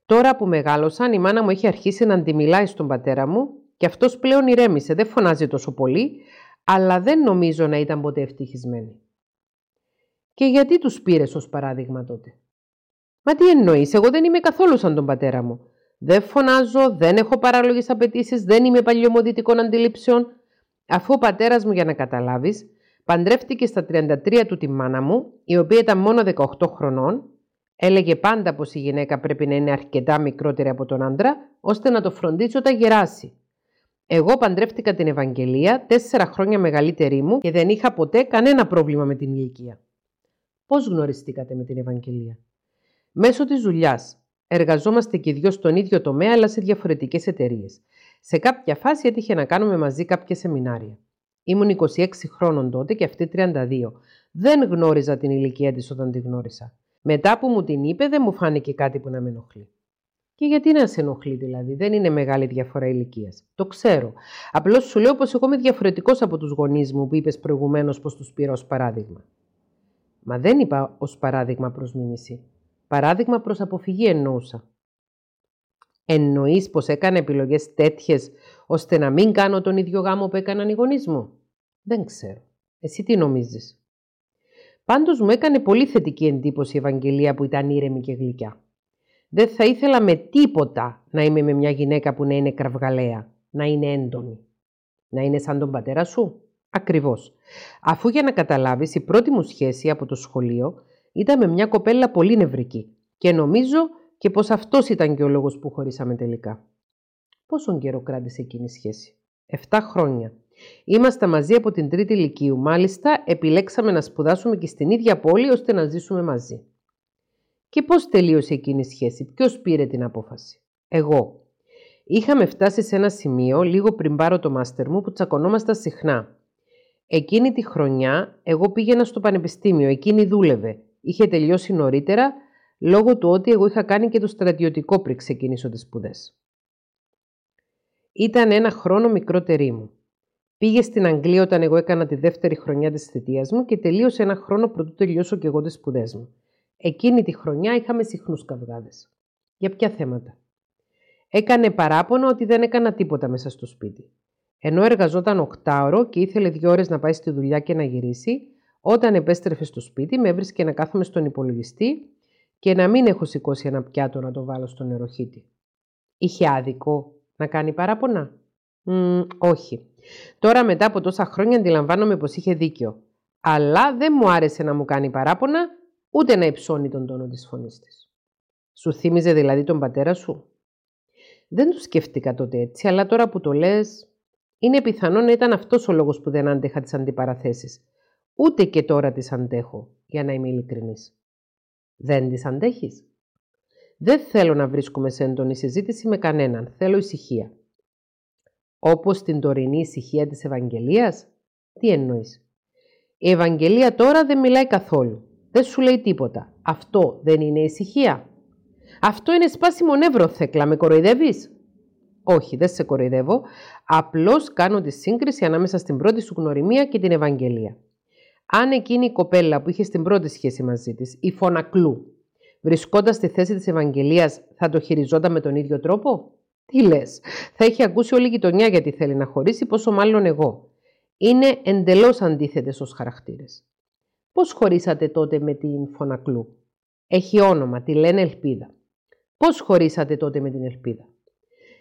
Τώρα που μεγάλωσαν η μάνα μου έχει αρχίσει να αντιμιλάει στον πατέρα μου και αυτός πλέον ηρέμησε, δεν φωνάζει τόσο πολύ, αλλά δεν νομίζω να ήταν ποτέ ευτυχισμένη. Και γιατί τους πήρες ως παράδειγμα τότε; Μα τι εννοείς, εγώ δεν είμαι καθόλου σαν τον πατέρα μου. Δεν φωνάζω, δεν έχω παράλογες απαιτήσεις, δεν είμαι παλιωμοδητικών αντιλήψεων. Αφού ο πατέρας μου, για να καταλάβεις, παντρεύτηκε στα 33 του τη μάνα μου, η οποία ήταν μόνο 18 χρονών, Έλεγε πάντα πως η γυναίκα πρέπει να είναι αρκετά μικρότερη από τον άντρα, ώστε να το φροντίσει όταν γεράσει. Εγώ παντρεύτηκα την Ευαγγελία, τέσσερα χρόνια μεγαλύτερη μου και δεν είχα ποτέ κανένα πρόβλημα με την ηλικία. Πώς γνωριστήκατε με την Ευαγγελία; Μέσω της δουλειάς. Εργαζόμαστε και δυο στον ίδιο τομέα, αλλά σε διαφορετικές εταιρείες. Σε κάποια φάση έτυχε να κάνουμε μαζί κάποια σεμινάρια. Ήμουν 26 χρόνων τότε και αυτή 32. Δεν γνώριζα την ηλικία της όταν τη γνώρισα. Μετά που μου την είπε, δεν μου φάνηκε κάτι που να με ενοχλεί. Και γιατί να σε ενοχλεί δηλαδή, δεν είναι μεγάλη διαφορά ηλικίας. Το ξέρω. Απλώς σου λέω πως εγώ είμαι διαφορετικός από τους γονείς μου που είπες προηγουμένως πως τους πήρα ως παράδειγμα. Μα δεν είπα ως παράδειγμα προς μίμηση. Παράδειγμα προς αποφυγή εννοούσα. Εννοείς πως έκανε επιλογές τέτοιες ώστε να μην κάνω τον ίδιο γάμο που έκαναν οι γονείς μου; Δεν ξέρω. Εσύ τι νομίζεις; Πάντως μου έκανε πολύ θετική εντύπωση η Ευαγγελία που ήταν ήρεμη και γλυκιά. Δεν θα ήθελα με τίποτα να είμαι με μια γυναίκα που να είναι κραυγαλαία, να είναι έντονη. Να είναι σαν τον πατέρα σου. Ακριβώς. Αφού για να καταλάβεις η πρώτη μου σχέση από το σχολείο ήταν με μια κοπέλα πολύ νευρική και νομίζω και πως αυτός ήταν και ο λόγος που χωρίσαμε τελικά. Πόσον καιρό κράτησε εκείνη η σχέση; Εφτά χρόνια. Είμαστε μαζί από την τρίτη ηλικίου. Μάλιστα, επιλέξαμε να σπουδάσουμε και στην ίδια πόλη ώστε να ζήσουμε μαζί. Και πώς τελείωσε εκείνη η σχέση, ποιος πήρε την απόφαση; Εγώ. Είχαμε φτάσει σε ένα σημείο, λίγο πριν πάρω το μάστερ μου, που τσακωνόμασταν συχνά. Εκείνη τη χρονιά, εγώ πήγαινα στο πανεπιστήμιο, εκείνη δούλευε. Είχε τελειώσει νωρίτερα, λόγω του ότι εγώ είχα κάνει και το στρατιωτικό πριν ξεκινήσω τις σπουδές. Ήταν ένα χρόνο μικρότερη μου. Πήγε στην Αγγλία όταν εγώ έκανα τη δεύτερη χρονιά της θητείας μου και τελείωσε ένα χρόνο πρωτού τελειώσω και εγώ τις σπουδές μου. Εκείνη τη χρονιά είχαμε συχνούς καυγάδες. Για ποια θέματα; Έκανε παράπονο ότι δεν έκανα τίποτα μέσα στο σπίτι. Ενώ εργαζόταν οκτάωρο και ήθελε δύο ώρες να πάει στη δουλειά και να γυρίσει, όταν επέστρεφε στο σπίτι με έβρισκε να κάθομαι στον υπολογιστή και να μην έχω σηκώσει ένα πιάτο να το βάλω στο νεροχύτη. Είχε άδικο να κάνει παράπονα; Μ, όχι. Τώρα μετά από τόσα χρόνια αντιλαμβάνομαι πως είχε δίκιο. Αλλά δεν μου άρεσε να μου κάνει παράπονα ούτε να υψώνει τον τόνο της φωνής της. Σου θύμιζε δηλαδή τον πατέρα σου; Δεν το σκέφτηκα τότε έτσι, αλλά τώρα που το λες, είναι πιθανό να ήταν αυτός ο λόγος που δεν άντεχα τις αντιπαραθέσεις. Ούτε και τώρα τις αντέχω, για να είμαι ειλικρινής. Δεν τις αντέχεις; Δεν θέλω να βρίσκομαι σε έντονη συζήτηση με κανέναν. Θέλω ησυχία. Όπως την τωρινή ησυχία της Ευαγγελίας; Τι εννοείς; Η Ευαγγελία τώρα δεν μιλάει καθόλου. Δεν σου λέει τίποτα. Αυτό δεν είναι ησυχία. Αυτό είναι σπάσιμο νεύρο, Θέκλα. Με κοροϊδεύεις; Όχι, δεν σε κοροϊδεύω. Απλώς κάνω τη σύγκριση ανάμεσα στην πρώτη σου γνωριμία και την Ευαγγελία. Αν εκείνη η κοπέλα που είχε στην πρώτη σχέση μαζί της, η φωνακλού, βρισκόντας στη θέση της Ευαγγελίας, θα το χειριζόταν με τον ίδιο τρόπο; Τι λες, θα είχε ακούσει όλη η γειτονιά γιατί θέλει να χωρίσει, πόσο μάλλον εγώ. Είναι εντελώς αντίθετες ως χαρακτήρες. Πώς χωρίσατε τότε με την Φωνακλού; Έχει όνομα, τη λένε Ελπίδα. Πώς χωρίσατε τότε με την Ελπίδα;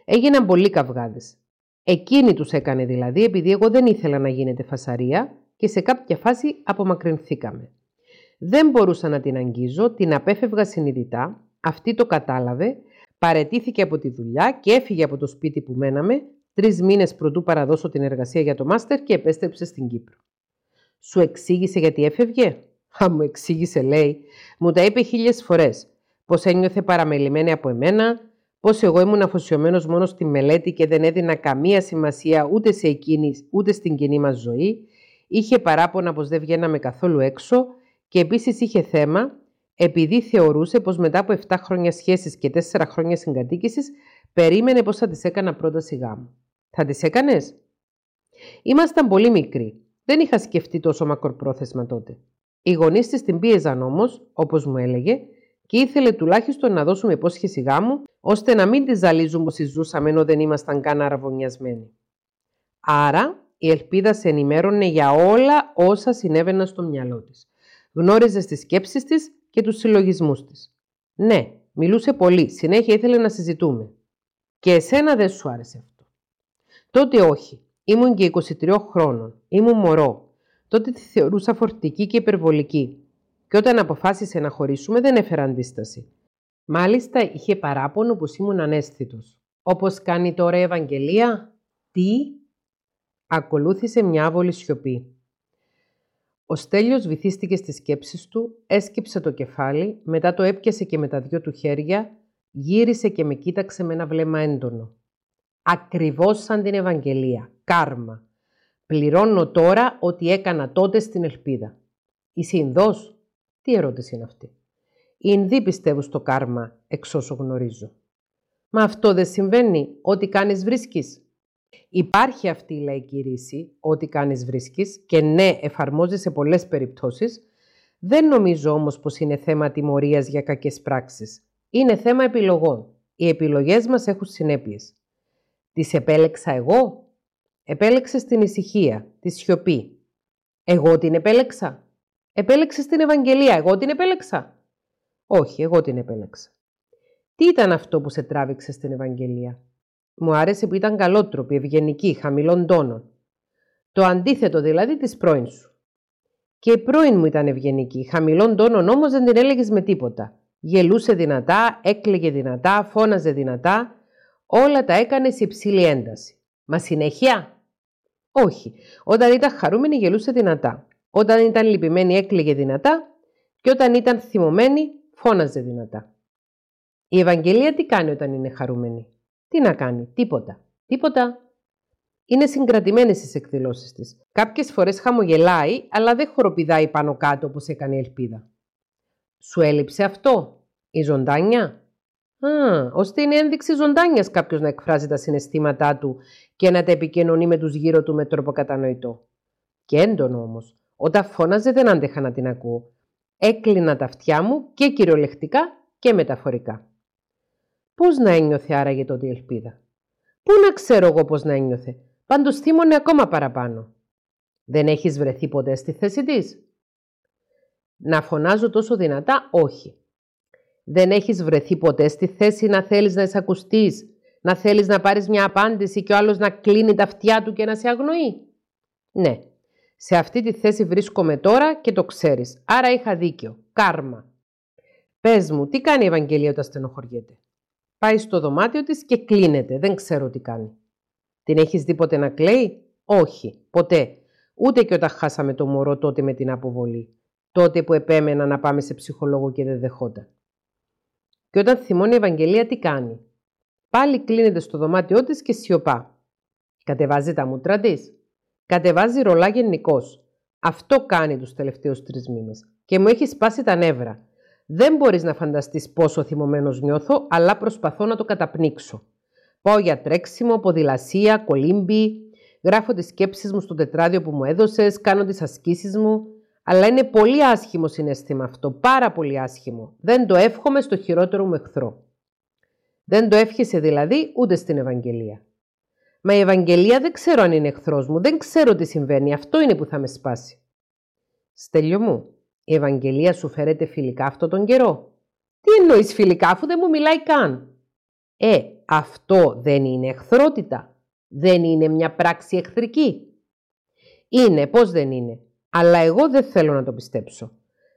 Έγιναν πολλοί καυγάδες. Εκείνη τους έκανε δηλαδή επειδή εγώ δεν ήθελα να γίνεται φασαρία και σε κάποια φάση απομακρυνθήκαμε. Δεν μπορούσα να την αγγίζω, την απέφευγα συνειδητά, αυτή το κατάλαβε, παρετήθηκε από τη δουλειά και έφυγε από το σπίτι που μέναμε τρεις μήνες πρωτού παραδώσω την εργασία για το μάστερ και επέστρεψε στην Κύπρο. Σου εξήγησε γιατί έφευγε; Α, μου εξήγησε, λέει. Μου τα είπε χίλιες φορές. Πώς ένιωθε παραμελημένη από εμένα, πώ εγώ ήμουν αφοσιωμένος μόνος στη μελέτη και δεν έδινα καμία σημασία ούτε σε εκείνη ούτε στην κοινή μας ζωή. Είχε παράπονα πως δεν βγαίναμε καθόλου έξω και επίσης είχε θέμα επειδή θεωρούσε πως μετά από 7 χρόνια σχέσης και 4 χρόνια συγκατοίκησης, περίμενε πως θα της έκανα πρόταση γάμου. Θα τις έκανες; Ήμασταν πολύ μικροί δεν είχα σκεφτεί τόσο μακροπρόθεσμα τότε. Οι γονείς της την πίεζαν όμως, όπως μου έλεγε, και ήθελε τουλάχιστον να δώσουμε υπόσχεση γάμου, ώστε να μην τη ζαλίζουν πως ζούσαμε ενώ δεν ήμασταν καν αραβωνιασμένοι. Άρα, η ελπίδα σε ενημέρωνε για όλα όσα συνέβαιναν στο μυαλό της. Γνώριζε τις σκέψεις της και τους συλλογισμούς της. Ναι, μιλούσε πολύ, συνέχεια ήθελε να συζητούμε. Και εσένα δεν σου άρεσε αυτό. Τότε όχι. Ήμουν και 23 χρόνων. Ήμουν μωρό. Τότε τη θεωρούσα φορτική και υπερβολική. Και όταν αποφάσισε να χωρίσουμε δεν έφερα αντίσταση. Μάλιστα είχε παράπονο πως ήμουν ανέστητος. Όπως κάνει τώρα η Ευαγγελία, τι, ακολούθησε μια άβολη σιωπή. Ο Στέλιος βυθίστηκε στις σκέψεις του, έσκυψε το κεφάλι, μετά το έπιασε και με τα δυο του χέρια, γύρισε και με κοίταξε με ένα βλέμμα έντονο. Ακριβώς σαν την Ευαγγελία. Κάρμα. Πληρώνω τώρα ότι έκανα τότε στην ελπίδα. Είσαι Ινδός. Τι ερώτηση είναι αυτή; Οι Ινδοί πιστεύουν στο κάρμα, εξ όσο γνωρίζω. Μα αυτό δεν συμβαίνει. Ό,τι κάνεις βρίσκεις. Υπάρχει αυτή η λαϊκή ρίση, ό,τι κάνεις βρίσκεις, και ναι, εφαρμόζεις σε πολλές περιπτώσεις. Δεν νομίζω όμως πως είναι θέμα τιμωρίας για κακές πράξεις. Είναι θέμα επιλογών. Οι επιλογές μας έχουν συνέπειες. Τις επέλεξα εγώ; Επέλεξες την ησυχία, τη σιωπή. Εγώ την επέλεξα; Επέλεξες την Ευαγγελία. Εγώ την επέλεξα; Όχι, εγώ την επέλεξα. Τι ήταν αυτό που σε τράβηξε στην Ευαγγελία; Μου άρεσε που ήταν καλότροπη, ευγενική, χαμηλών τόνων. Το αντίθετο δηλαδή της πρώην σου. Και η πρώην μου ήταν ευγενική, χαμηλών τόνων όμως δεν την έλεγες με τίποτα. Γελούσε δυνατά, έκλαιγε δυνατά, φώναζε δυνατά. Όλα τα έκανες σε υψηλή ένταση. Μα συνέχεια; Όχι. Όταν ήταν χαρούμενη γελούσε δυνατά. Όταν ήταν λυπημένη έκλαιγε δυνατά και όταν ήταν θυμωμένη φώναζε δυνατά. Η Ευαγγελία τι κάνει όταν είναι χαρούμενη; Τι να κάνει, τίποτα. Τίποτα. Είναι συγκρατημένη στι εκδηλώσεις της. Κάποιες φορές χαμογελάει, αλλά δεν χοροπηδάει πάνω κάτω όπως έκανε η ελπίδα. Σου έλειψε αυτό, η ζωντάνια; Α, ώστε είναι ένδειξη ζωντάνιας κάποιος να εκφράζει τα συναισθήματά του και να τα επικοινωνεί με τους γύρω του με τρόπο κατανοητό. Και έντονο όμως. Όταν φώναζε δεν άντεχα να την ακούω. Έκλεινα τα αυτιά μου και κυριολεκτικά και μεταφορικά. Πώς να ένιωθε άραγε τότε η ελπίδα; Πού να ξέρω εγώ πώς να ένιωθε; Πάντως θύμωνε ακόμα παραπάνω. Δεν έχεις βρεθεί ποτέ στη θέση της; Να φωνάζω τόσο δυνατά, όχι. Δεν έχεις βρεθεί ποτέ στη θέση να θέλεις να εισακουστείς, να θέλεις να πάρεις μια απάντηση και ο άλλος να κλείνει τα αυτιά του και να σε αγνοεί; Ναι, σε αυτή τη θέση βρίσκομαι τώρα και το ξέρεις, άρα είχα δίκιο. Κάρμα. Πες μου, τι κάνει η Ευαγγελία όταν στενοχωριέται; Πάει στο δωμάτιο της και κλείνεται. Δεν ξέρω τι κάνει. Την έχεις δει ποτέ να κλαίει; Όχι, ποτέ. Ούτε και όταν χάσαμε το μωρό τότε με την αποβολή. Τότε που επέμενα να πάμε σε ψυχολόγο και δεν δεχόταν. Και όταν θυμώνει η Ευαγγελία τι κάνει; Πάλι κλείνεται στο δωμάτιό της και σιωπά. Κατεβάζει τα μούτρα της. Κατεβάζει ρολά γενικώς. Αυτό κάνει τους τελευταίους τρεις μήνες. Και μου έχει σπάσει τα νεύρα. Δεν μπορείς να φανταστείς πόσο θυμωμένος νιώθω, αλλά προσπαθώ να το καταπνίξω. Πάω για τρέξιμο, ποδηλασία, κολύμπι, γράφω τις σκέψεις μου στο τετράδιο που μου έδωσες, κάνω τις ασκήσεις μου, αλλά είναι πολύ άσχημο συνέστημα αυτό, πάρα πολύ άσχημο. Δεν το εύχομαι στο χειρότερο μου εχθρό. Δεν το εύχεσαι δηλαδή ούτε στην Ευαγγελία. Μα η Ευαγγελία δεν ξέρω αν είναι εχθρός μου, δεν ξέρω τι συμβαίνει, αυτό είναι που θα με σπάσει. Στέλιο μου, η Ευαγγελία σου φέρεται φιλικά αυτό τον καιρό; Τι εννοείς φιλικά αφού δεν μου μιλάει καν; Ε, αυτό δεν είναι εχθρότητα. Δεν είναι μια πράξη εχθρική. Είναι, πώς δεν είναι; Αλλά εγώ δεν θέλω να το πιστέψω.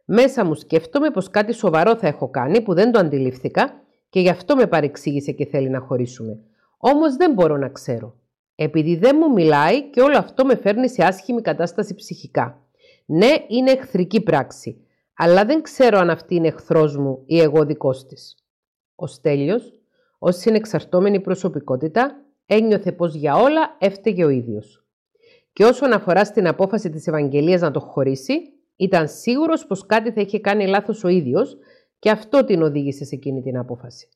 Μέσα μου σκέφτομαι πως κάτι σοβαρό θα έχω κάνει που δεν το αντιλήφθηκα και γι' αυτό με παρεξήγησε και θέλει να χωρίσουμε. Όμως δεν μπορώ να ξέρω. Επειδή δεν μου μιλάει και όλο αυτό με φέρνει σε άσχημη κατάσταση ψυχικά. Ναι, είναι εχθρική πράξη, αλλά δεν ξέρω αν αυτή είναι εχθρός μου ή εγώ δικός της. Ο Στέλιος, ως συνεξαρτώμενη προσωπικότητα, ένιωθε πως για όλα έφταιγε ο ίδιος. Και όσον αφορά στην απόφαση της Ευαγγελίας να το χωρίσει, ήταν σίγουρος πως κάτι θα είχε κάνει λάθος ο ίδιος και αυτό την οδήγησε σε εκείνη την απόφαση.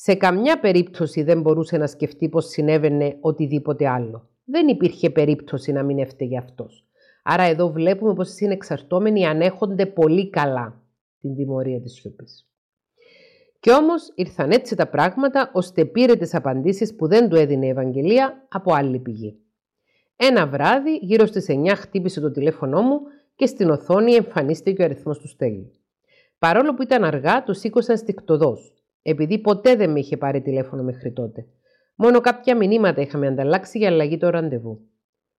Σε καμιά περίπτωση δεν μπορούσε να σκεφτεί πως συνέβαινε οτιδήποτε άλλο. Δεν υπήρχε περίπτωση να μην έφταιγε αυτός. Άρα εδώ βλέπουμε πως οι συνεξαρτώμενοι ανέχονται πολύ καλά την τιμωρία της σιωπής. Κι όμως ήρθαν έτσι τα πράγματα ώστε πήρε τις απαντήσεις που δεν του έδινε η Ευαγγελία από άλλη πηγή. Ένα βράδυ, γύρω στις 9 χτύπησε το τηλέφωνό μου και στην οθόνη εμφανίστηκε ο αριθμός του Στέλιου. Παρόλο που ήταν αργά, το σήκωσα στικτοδός, επειδή ποτέ δεν με είχε πάρει τηλέφωνο μέχρι τότε. Μόνο κάποια μηνύματα είχαμε ανταλλάξει για αλλαγή το ραντεβού.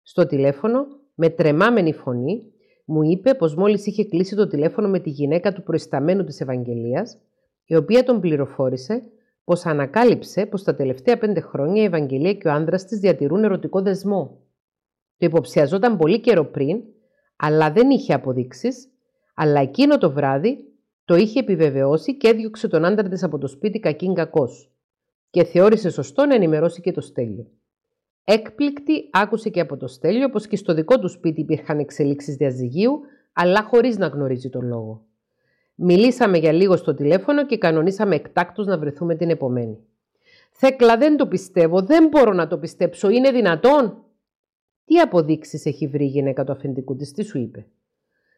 Στο τηλέφωνο με τρεμάμενη φωνή, μου είπε πως μόλις είχε κλείσει το τηλέφωνο με τη γυναίκα του προϊσταμένου της Ευαγγελίας, η οποία τον πληροφόρησε πως ανακάλυψε πως τα τελευταία πέντε χρόνια η Ευαγγελία και ο άνδρας της διατηρούν ερωτικό δεσμό. Το υποψιαζόταν πολύ καιρό πριν, αλλά δεν είχε αποδείξεις, αλλά εκείνο το βράδυ το είχε επιβεβαιώσει και έδιωξε τον άντρα της από το σπίτι κακήν κακός και θεώρησε σωστό να ενημερώσει και το Στέλιο. Έκπληκτη άκουσε και από το Στέλιο πως και στο δικό του σπίτι υπήρχαν εξελίξεις διαζυγίου, αλλά χωρίς να γνωρίζει τον λόγο. Μιλήσαμε για λίγο στο τηλέφωνο και κανονίσαμε εκτάκτως να βρεθούμε την επομένη. Θέκλα δεν το πιστεύω, δεν μπορώ να το πιστέψω, είναι δυνατόν; Τι αποδείξεις έχει βρει η γυναίκα του αφεντικού της, τι σου είπε;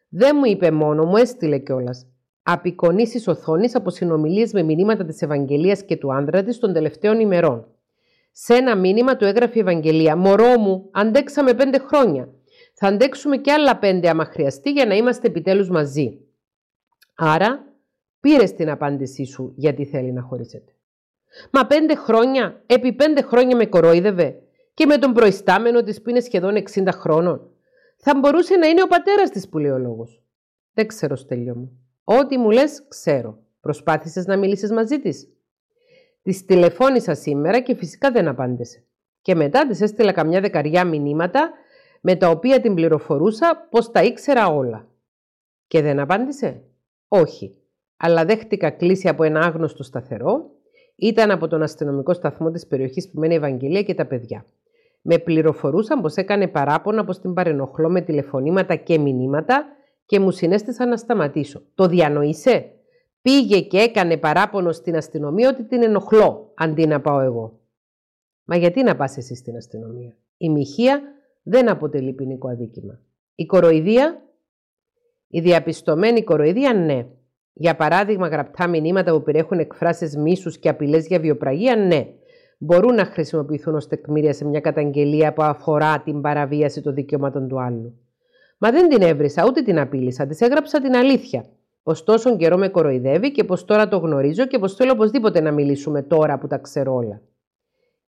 Δεν μου είπε μόνο, μου έστειλε κιόλας. Απεικονίσεις οθόνης από συνομιλίες με μηνύματα της Ευαγγελίας και του άνδρα της των τελευταίων ημερών. Σε ένα μήνυμα του έγραφε η Ευαγγελία: Μωρό μου, αντέξαμε πέντε χρόνια. Θα αντέξουμε και άλλα πέντε άμα χρειαστεί για να είμαστε επιτέλους μαζί. Άρα, πήρες την απάντησή σου γιατί θέλει να χωρίσετε. Μα πέντε χρόνια, επί πέντε χρόνια με κορόιδευε και με τον προϊστάμενο της που είναι σχεδόν 60 χρόνων. Θα μπορούσε να είναι ο πατέρας της που λέει ο λόγος. Δεν ξέρω, Στέλιο μου. Ό,τι μου λες, ξέρω. Προσπάθησες να μιλήσεις μαζί της. Της τηλεφώνησα σήμερα και φυσικά δεν απάντησε. Και μετά της έστειλα καμιά δεκαριά μηνύματα με τα οποία την πληροφορούσα πως τα ήξερα όλα. Και δεν απάντησε; Όχι. Αλλά δέχτηκα κλίση από ένα άγνωστο σταθερό. Ήταν από τον αστυνομικό σταθμό της περιοχής που μένει η Ευαγγελία και τα παιδιά. Με πληροφορούσαν πως έκανε παράπονα πως την παρενοχλώ με τηλεφωνήματα και μηνύματα και μου συνέστησαν να σταματήσω. Το διανοείσαι; Πήγε και έκανε παράπονο στην αστυνομία ότι την ενοχλώ, αντί να πάω εγώ. Μα γιατί να πας εσύ στην αστυνομία; Η μοιχεία δεν αποτελεί ποινικό αδίκημα. Η κοροϊδία, η διαπιστωμένη κοροϊδία, ναι. Για παράδειγμα, γραπτά μηνύματα που περιέχουν εκφράσεις μίσους και απειλές για βιοπραγία, ναι. Μπορούν να χρησιμοποιηθούν ως τεκμήρια σε μια καταγγελία που αφορά την παραβίαση των δικαιωμάτων του άλλου. Μα δεν την έβρισα, ούτε την απείλησα. Της έγραψα την αλήθεια. Πως τόσο καιρό με κοροϊδεύει και πως τώρα το γνωρίζω και πως θέλω οπωσδήποτε να μιλήσουμε τώρα που τα ξέρω όλα.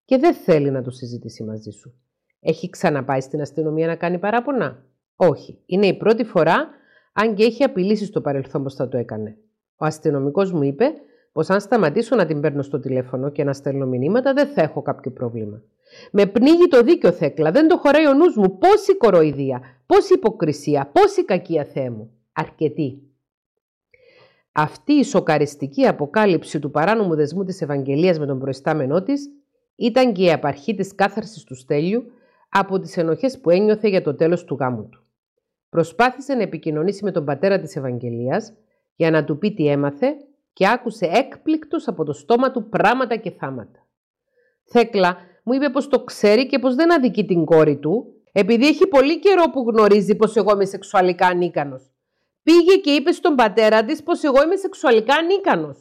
Και δεν θέλει να το συζητήσει μαζί σου. Έχει ξαναπάει στην αστυνομία να κάνει παράπονα; Όχι. Είναι η πρώτη φορά, αν και έχει απειλήσει στο παρελθόν πως θα το έκανε. Ο αστυνομικός μου είπε πως αν σταματήσω να την παίρνω στο τηλέφωνο και να στέλνω μηνύματα, δεν θα έχω κάποιο πρόβλημα. Με πνίγει το δίκιο θέκλα, δεν το χωράει ο νους μου. Πόση κοροϊδία, πόση υποκρισία, πόση κακία Θεέ μου. Αρκετή. Αυτή η σοκαριστική αποκάλυψη του παράνομου δεσμού της Ευαγγελίας με τον προϊστάμενό της ήταν και η απαρχή της κάθαρσης του Στέλιου από τις ενοχές που ένιωθε για το τέλος του γάμου του. Προσπάθησε να επικοινωνήσει με τον πατέρα της Ευαγγελίας για να του πει τι έμαθε και άκουσε έκπληκτος από το στόμα του πράματα και θάματα. Θέκλα μου είπε πως το ξέρει και πως δεν αδικεί την κόρη του, επειδή έχει πολύ καιρό που γνωρίζει πως εγώ είμαι σεξουαλικά ανίκανος. Πήγε και είπε στον πατέρα της πως εγώ είμαι σεξουαλικά ανίκανος.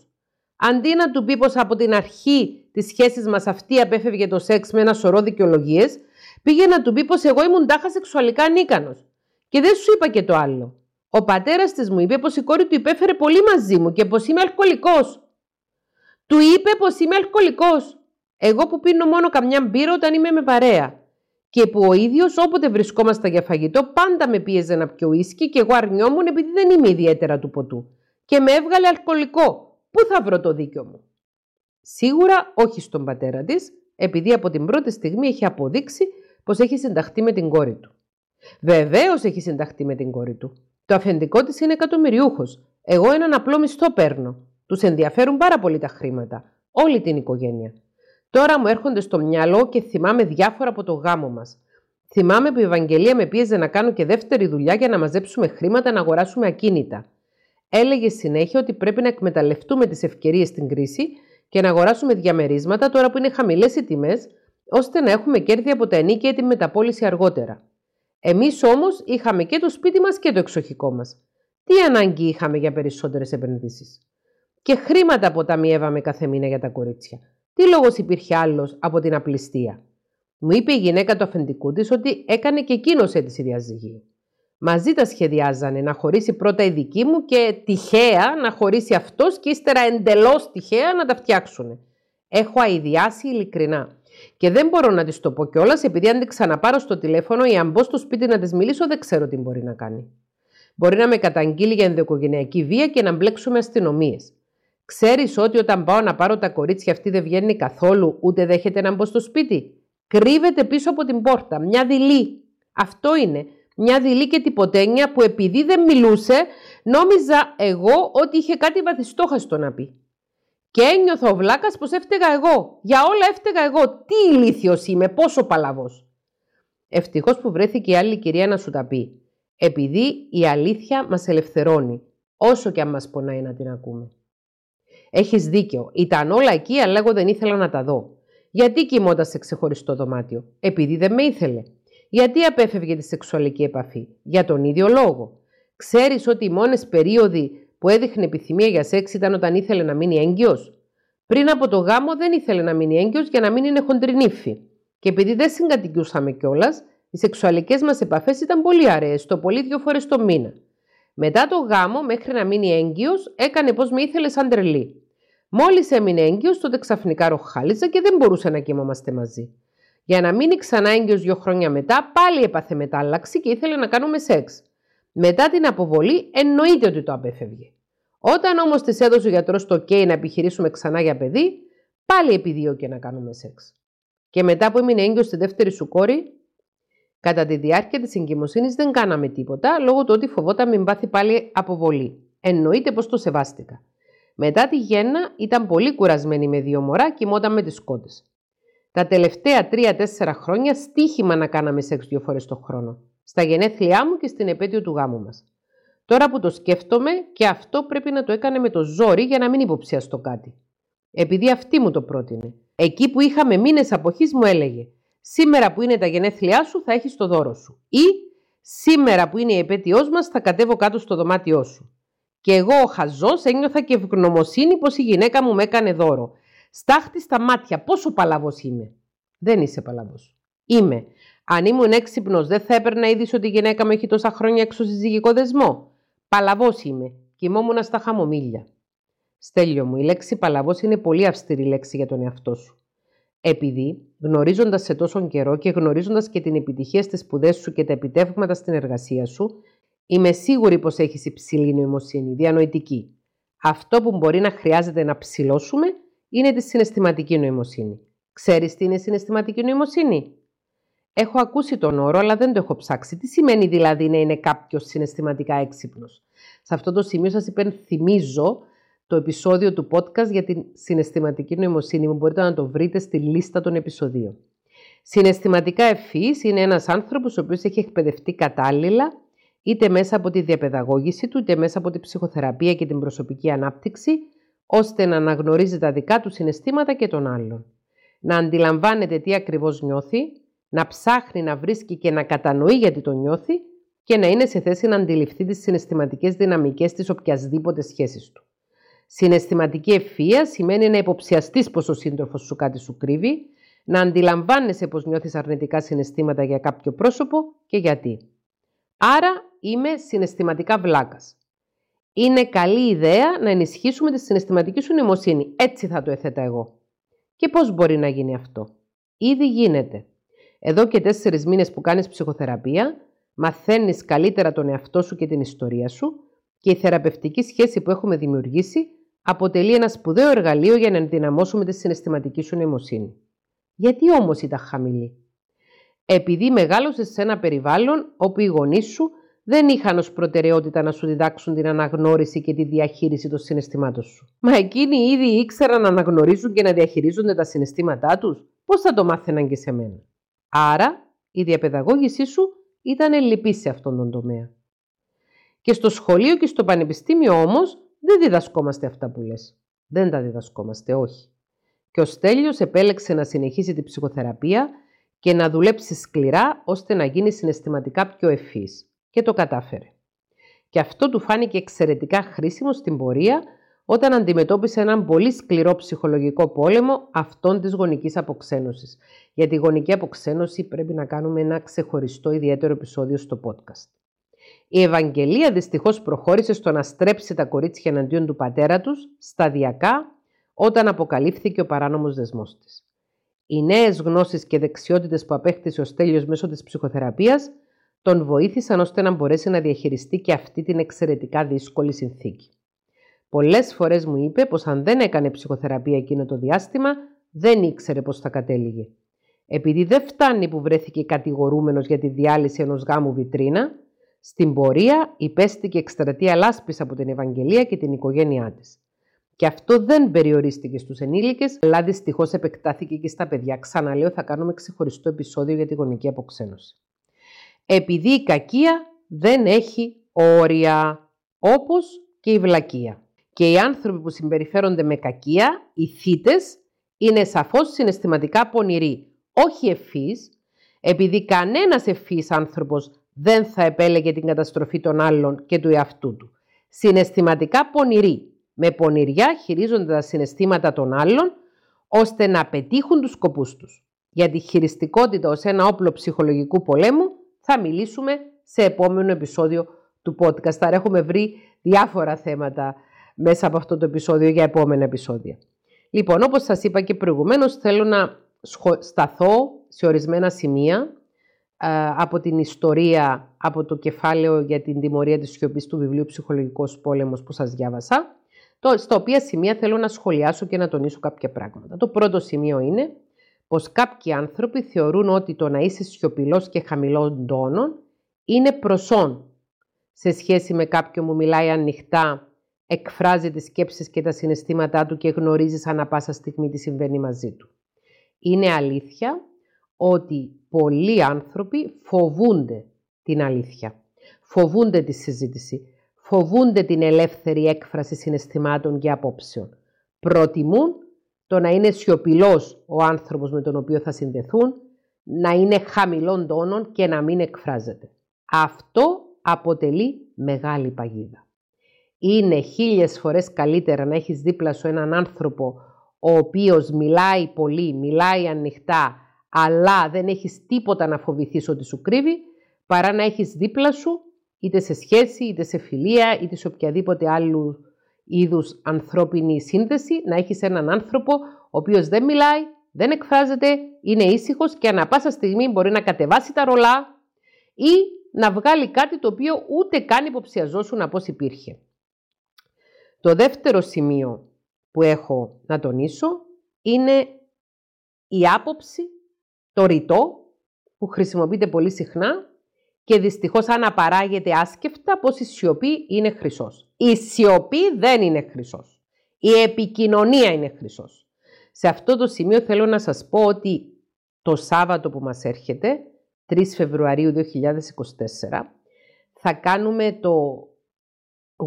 Αντί να του πει πως από την αρχή της σχέσης μας αυτή απέφευγε το σεξ με ένα σωρό δικαιολογίες, πήγε να του πει πως εγώ ήμουν τάχα σεξουαλικά ανίκανος. Και δεν σου είπα και το άλλο. Ο πατέρας της μου είπε πως η κόρη του υπέφερε πολύ μαζί μου και πως είμαι αλκοολικός. Του είπε πως είμαι αλκοολικός. Εγώ που πίνω μόνο καμιά μπύρα όταν είμαι με παρέα. Και που ο ίδιος όποτε βρισκόμασταν για φαγητό πάντα με πίεζε να πιω ίσκι και εγώ αρνιόμουν επειδή δεν είμαι ιδιαίτερα του ποτού. Και με έβγαλε αλκοολικό. Πού θα βρω το δίκιο μου; Σίγουρα όχι στον πατέρα της, επειδή από την πρώτη στιγμή έχει αποδείξει πως έχει συνταχθεί με την κόρη του. Βεβαίως έχει συνταχθεί με την κόρη του. Το αφεντικό της είναι εκατομμυριούχος. Εγώ έναν απλό μισθό παίρνω. Τους ενδιαφέρουν πάρα πολύ τα χρήματα. Όλη την οικογένεια. Τώρα μου έρχονται στο μυαλό και θυμάμαι διάφορα από το γάμο μας. Θυμάμαι που η Ευαγγελία με πίεζε να κάνω και δεύτερη δουλειά για να μαζέψουμε χρήματα να αγοράσουμε ακίνητα. Έλεγε συνέχεια ότι πρέπει να εκμεταλλευτούμε τις ευκαιρίες στην κρίση και να αγοράσουμε διαμερίσματα τώρα που είναι χαμηλές οι τιμές, ώστε να έχουμε κέρδη από τα ενίκια ή τη μεταπόληση αργότερα. Εμείς όμως είχαμε και το σπίτι μας και το εξοχικό μας. Τι ανάγκη είχαμε για περισσότερες επενδύσεις; Και χρήματα αποταμιεύαμε κάθε μήνα για τα κορίτσια. Τι λόγος υπήρχε άλλος από την απληστία; Μου είπε η γυναίκα του αφεντικού της ότι έκανε και εκείνος αίτηση διαζυγίου. Μαζί τα σχεδιάζανε να χωρίσει πρώτα η δική μου και τυχαία να χωρίσει αυτός και ύστερα εντελώς τυχαία να τα φτιάξουν. Έχω αειδιάσει ειλικρινά. Και δεν μπορώ να της το πω κιόλας, επειδή αν την ξαναπάρω στο τηλέφωνο ή αν μπω στο σπίτι να της μιλήσω, δεν ξέρω τι μπορεί να κάνει. Μπορεί να με καταγγείλει για ενδοοικογενειακή βία και να μπλέξουμε αστυνομίες. Ξέρεις ότι όταν πάω να πάρω τα κορίτσια αυτή δεν βγαίνει καθόλου, ούτε δέχεται να μπω στο σπίτι; Κρύβεται πίσω από την πόρτα. Μια δειλή. Αυτό είναι. Μια δειλή και τυποτένια που επειδή δεν μιλούσε, νόμιζα εγώ ότι είχε κάτι βαθιστόχαστο να πει. Και ένιωθα ο βλάκας πως έφταιγα εγώ. Για όλα έφταιγα εγώ. Τι ηλίθιος είμαι, πόσο παλαβός. Ευτυχώς που βρέθηκε η άλλη κυρία να σου τα πει. Επειδή η αλήθεια μας ελευθερώνει, όσο και αν μας πονάει να την ακούμε. Έχεις δίκιο. Ήταν όλα εκεί, αλλά εγώ δεν ήθελα να τα δω. Γιατί κοιμόταν σε ξεχωριστό δωμάτιο, Επειδή δεν με ήθελε. Γιατί απέφευγε τη σεξουαλική επαφή, Για τον ίδιο λόγο. Ξέρεις ότι οι μόνες περίοδοι που έδειχνε επιθυμία για σεξ ήταν όταν ήθελε να μείνει έγκυος; Πριν από το γάμο δεν ήθελε να μείνει έγκυος για να μην είναι χοντρινήφη. Και επειδή δεν συγκατοικιούσαμε κιόλας, οι σεξουαλικές μας επαφές ήταν πολύ αραιές, το πολύ δύο φορές το μήνα. Μετά το γάμο, μέχρι να μείνει έγκυος, έκανε πως με ήθελε σαν τρελή. Μόλις έμεινε έγκυος, τότε ξαφνικά ροχάλιζα και δεν μπορούσε να κοιμόμαστε μαζί. Για να μείνει ξανά έγκυος δύο χρόνια μετά, πάλι έπαθε μετάλλαξη και ήθελε να κάνουμε σεξ. Μετά την αποβολή, εννοείται ότι το απέφευγε. Όταν όμως της έδωσε ο γιατρός το OK να επιχειρήσουμε ξανά για παιδί, πάλι επιδίωκε να κάνουμε σεξ. Και μετά που έμεινε έγκυος στη δεύτερη σου κόρη, κατά τη διάρκεια της εγκυμοσύνης δεν κάναμε τίποτα λόγω του ότι φοβόταν μην πάθει πάλι αποβολή. Εννοείται πως το σεβάστηκα. Μετά τη γέννα ήταν πολύ κουρασμένη με δύο μωρά, κοιμόταν με τις κότε. Τα τελευταία τρία-τέσσερα χρόνια στοίχημα να κάναμε σεξ δύο φορές το χρόνο. Στα γενέθλιά μου και στην επέτειο του γάμου μας. Τώρα που το σκέφτομαι, και αυτό πρέπει να το έκανε με το ζόρι για να μην υποψιαστώ κάτι. Επειδή αυτή μου το πρότεινε. Εκεί που είχαμε μήνες αποχής μου έλεγε: Σήμερα που είναι τα γενέθλιά σου θα έχεις το δώρο σου. Ή σήμερα που είναι η επέτειός μας θα κατέβω κάτω στο δωμάτιό σου. Και εγώ ο χαζός ένιωθα και ευγνωμοσύνη πως η γυναίκα μου με έκανε δώρο. Στάχτη στα μάτια, πόσο παλαβός είμαι. Δεν είσαι παλαβός. Είμαι. Αν ήμουν έξυπνος, δεν θα έπαιρνα είδηση ότι η γυναίκα μου έχει τόσα χρόνια έξω συζυγικό δεσμό. Παλαβός είμαι. Κοιμόμουν στα χαμομήλια. Στέλιο μου, η λέξη παλαβός είναι πολύ αυστηρή λέξη για τον εαυτό σου. Επειδή, γνωρίζοντας σε τόσο καιρό και γνωρίζοντας και την επιτυχία στις σπουδές σου και τα επιτεύγματα στην εργασία σου, είμαι σίγουρη πως έχεις υψηλή νοημοσύνη, διανοητική. Αυτό που μπορεί να χρειάζεται να ψηλώσουμε είναι τη συναισθηματική νοημοσύνη. Ξέρεις τι είναι συναισθηματική νοημοσύνη; Έχω ακούσει τον όρο, αλλά δεν το έχω ψάξει. Τι σημαίνει δηλαδή να είναι κάποιος συναισθηματικά έξυπνος; Σε αυτό το σημείο σας υπενθυμίζω το επεισόδιο του podcast για την συναισθηματική νοημοσύνη μου. Μπορείτε να το βρείτε στη λίστα των επεισοδίων. Συναισθηματικά ευφύ είναι ένας άνθρωπος ο οποίος έχει εκπαιδευτεί κατάλληλα είτε μέσα από τη διαπαιδαγώγηση του, είτε μέσα από τη ψυχοθεραπεία και την προσωπική ανάπτυξη, ώστε να αναγνωρίζει τα δικά του συναισθήματα και των άλλων. Να αντιλαμβάνεται τι ακριβώς νιώθει, να ψάχνει να βρίσκει και να κατανοεί γιατί το νιώθει και να είναι σε θέση να αντιληφθεί τις συναισθηματικές δυναμικές της οποιασδήποτε σχέσης του. Συναισθηματική ευθεία σημαίνει να υποψιαστείς πως ο σύντροφος σου κάτι σου κρύβει, να αντιλαμβάνεσαι πως νιώθεις αρνητικά συναισθήματα για κάποιο πρόσωπο και γιατί. Άρα είμαι συναισθηματικά βλάκας. Είναι καλή ιδέα να ενισχύσουμε τη συναισθηματική σου νοημοσύνη. Έτσι θα το έθετα εγώ. Και πώς μπορεί να γίνει αυτό; Ήδη γίνεται. Εδώ και τέσσερις μήνες που κάνεις ψυχοθεραπεία, μαθαίνεις καλύτερα τον εαυτό σου και την ιστορία σου και η θεραπευτική σχέση που έχουμε δημιουργήσει αποτελεί ένα σπουδαίο εργαλείο για να ενδυναμώσουμε τη συναισθηματική σου νοημοσύνη. Γιατί όμως ήταν χαμηλή; Επειδή μεγάλωσες σε ένα περιβάλλον όπου οι γονείς σου δεν είχαν ως προτεραιότητα να σου διδάξουν την αναγνώριση και τη διαχείριση των συναισθημάτων σου. Μα εκείνοι ήδη ήξεραν να αναγνωρίζουν και να διαχειρίζονται τα συναισθήματά τους. Πώς θα το μάθαιναν και σε μένα. Άρα, η διαπαιδαγώγησή σου ήταν ελλειπή σε αυτόν τον τομέα. Και στο σχολείο και στο πανεπιστήμιο όμως δεν διδασκόμαστε αυτά που λες. Δεν τα διδασκόμαστε, όχι. Και ο Στέλιος επέλεξε να συνεχίσει την ψυχοθεραπεία και να δουλέψει σκληρά ώστε να γίνει συναισθηματικά πιο ευφύς. Και το κατάφερε. Και αυτό του φάνηκε εξαιρετικά χρήσιμο στην πορεία όταν αντιμετώπισε έναν πολύ σκληρό ψυχολογικό πόλεμο αυτών της γονικής αποξένωσης. Για τη γονική αποξένωση πρέπει να κάνουμε ένα ξεχωριστό ιδιαίτερο επεισόδιο στο podcast. Η Ευαγγελία δυστυχώς προχώρησε στο να στρέψει τα κορίτσια εναντίον του πατέρα τους σταδιακά όταν αποκαλύφθηκε ο παράνομος δεσμός της. Οι νέες γνώσεις και δεξιότητες που απέκτησε ο Στέλιος μέσω της ψυχοθεραπείας τον βοήθησαν ώστε να μπορέσει να διαχειριστεί και αυτή την εξαιρετικά δύσκολη συνθήκη. Πολλές φορές μου είπε πως αν δεν έκανε ψυχοθεραπεία εκείνο το διάστημα, δεν ήξερε πως θα κατέληγε. Επειδή δεν φτάνει που βρέθηκε κατηγορούμενος για τη διάλυση ενός γάμου βιτρίνα, στην πορεία υπέστηκε εκστρατεία λάσπης από την Ευαγγελία και την οικογένειά της. Και αυτό δεν περιορίστηκε στους ενήλικες, αλλά δυστυχώς επεκτάθηκε και στα παιδιά. Ξαναλέω, θα κάνουμε ξεχωριστό επεισόδιο για τη γονική αποξένωση. Επειδή η κακία δεν έχει όρια, όπως και η βλακεία. Και οι άνθρωποι που συμπεριφέρονται με κακία, οι θύτες, είναι σαφώς συναισθηματικά πονηροί, όχι ευφύς, επειδή κανένας ευφύς άνθρωπος δεν θα επέλεγε την καταστροφή των άλλων και του εαυτού του. Συναισθηματικά πονηροί, με πονηριά χειρίζονται τα συναισθήματα των άλλων, ώστε να πετύχουν τους σκοπούς τους. Για τη χειριστικότητα ως ένα όπλο ψυχολογικού πολέμου θα μιλήσουμε σε επόμενο επεισόδιο του podcast. Θα έχουμε βρει διάφορα θέματα μέσα από αυτό το επεισόδιο για επόμενα επεισόδια. Λοιπόν, όπως σας είπα και προηγουμένως, θέλω να σταθώ σε ορισμένα σημεία από την ιστορία, από το κεφάλαιο για την τιμωρία της σιωπής του βιβλίου «Ψυχολογικός πόλεμος» που σας διάβασα, στα οποία σημεία θέλω να σχολιάσω και να τονίσω κάποια πράγματα. Το πρώτο σημείο είναι πως κάποιοι άνθρωποι θεωρούν ότι το να είσαι σιωπηλός και χαμηλών τόνων είναι προσόν σε σχέση με κάποιον που μιλάει ανοιχτά, εκφράζει τις σκέψεις και τα συναισθήματά του και γνωρίζεις ανα πάσα στιγμή τι συμβαίνει μαζί του. Είναι αλήθεια ότι πολλοί άνθρωποι φοβούνται την αλήθεια, φοβούνται τη συζήτηση, φοβούνται την ελεύθερη έκφραση συναισθημάτων και απόψεων. Προτιμούν το να είναι σιωπηλός ο άνθρωπος με τον οποίο θα συνδεθούν, να είναι χαμηλών τόνων και να μην εκφράζεται. Αυτό αποτελεί μεγάλη παγίδα. Είναι χίλιες φορές καλύτερα να έχεις δίπλα σου έναν άνθρωπο ο οποίος μιλάει πολύ, μιλάει ανοιχτά, αλλά δεν έχεις τίποτα να φοβηθείς ότι σου κρύβει, παρά να έχεις δίπλα σου, είτε σε σχέση, είτε σε φιλία, είτε σε οποιαδήποτε άλλου είδους ανθρώπινη σύνδεση, να έχεις έναν άνθρωπο ο οποίος δεν μιλάει, δεν εκφράζεται, είναι ήσυχος και ανα πάσα στιγμή μπορεί να κατεβάσει τα ρολά ή να βγάλει κάτι το οποίο ούτε καν υποψιαζόσουν να πώς υπήρχε. Το δεύτερο σημείο που έχω να τονίσω είναι η άποψη, το ρητό, που χρησιμοποιείται πολύ συχνά και δυστυχώς αναπαράγεται άσκεφτα πως η σιωπή είναι χρυσός. Η σιωπή δεν είναι χρυσός. Η επικοινωνία είναι χρυσός. Σε αυτό το σημείο θέλω να σας πω ότι το Σάββατο που μας έρχεται, 3 Φεβρουαρίου 2024, θα κάνουμε το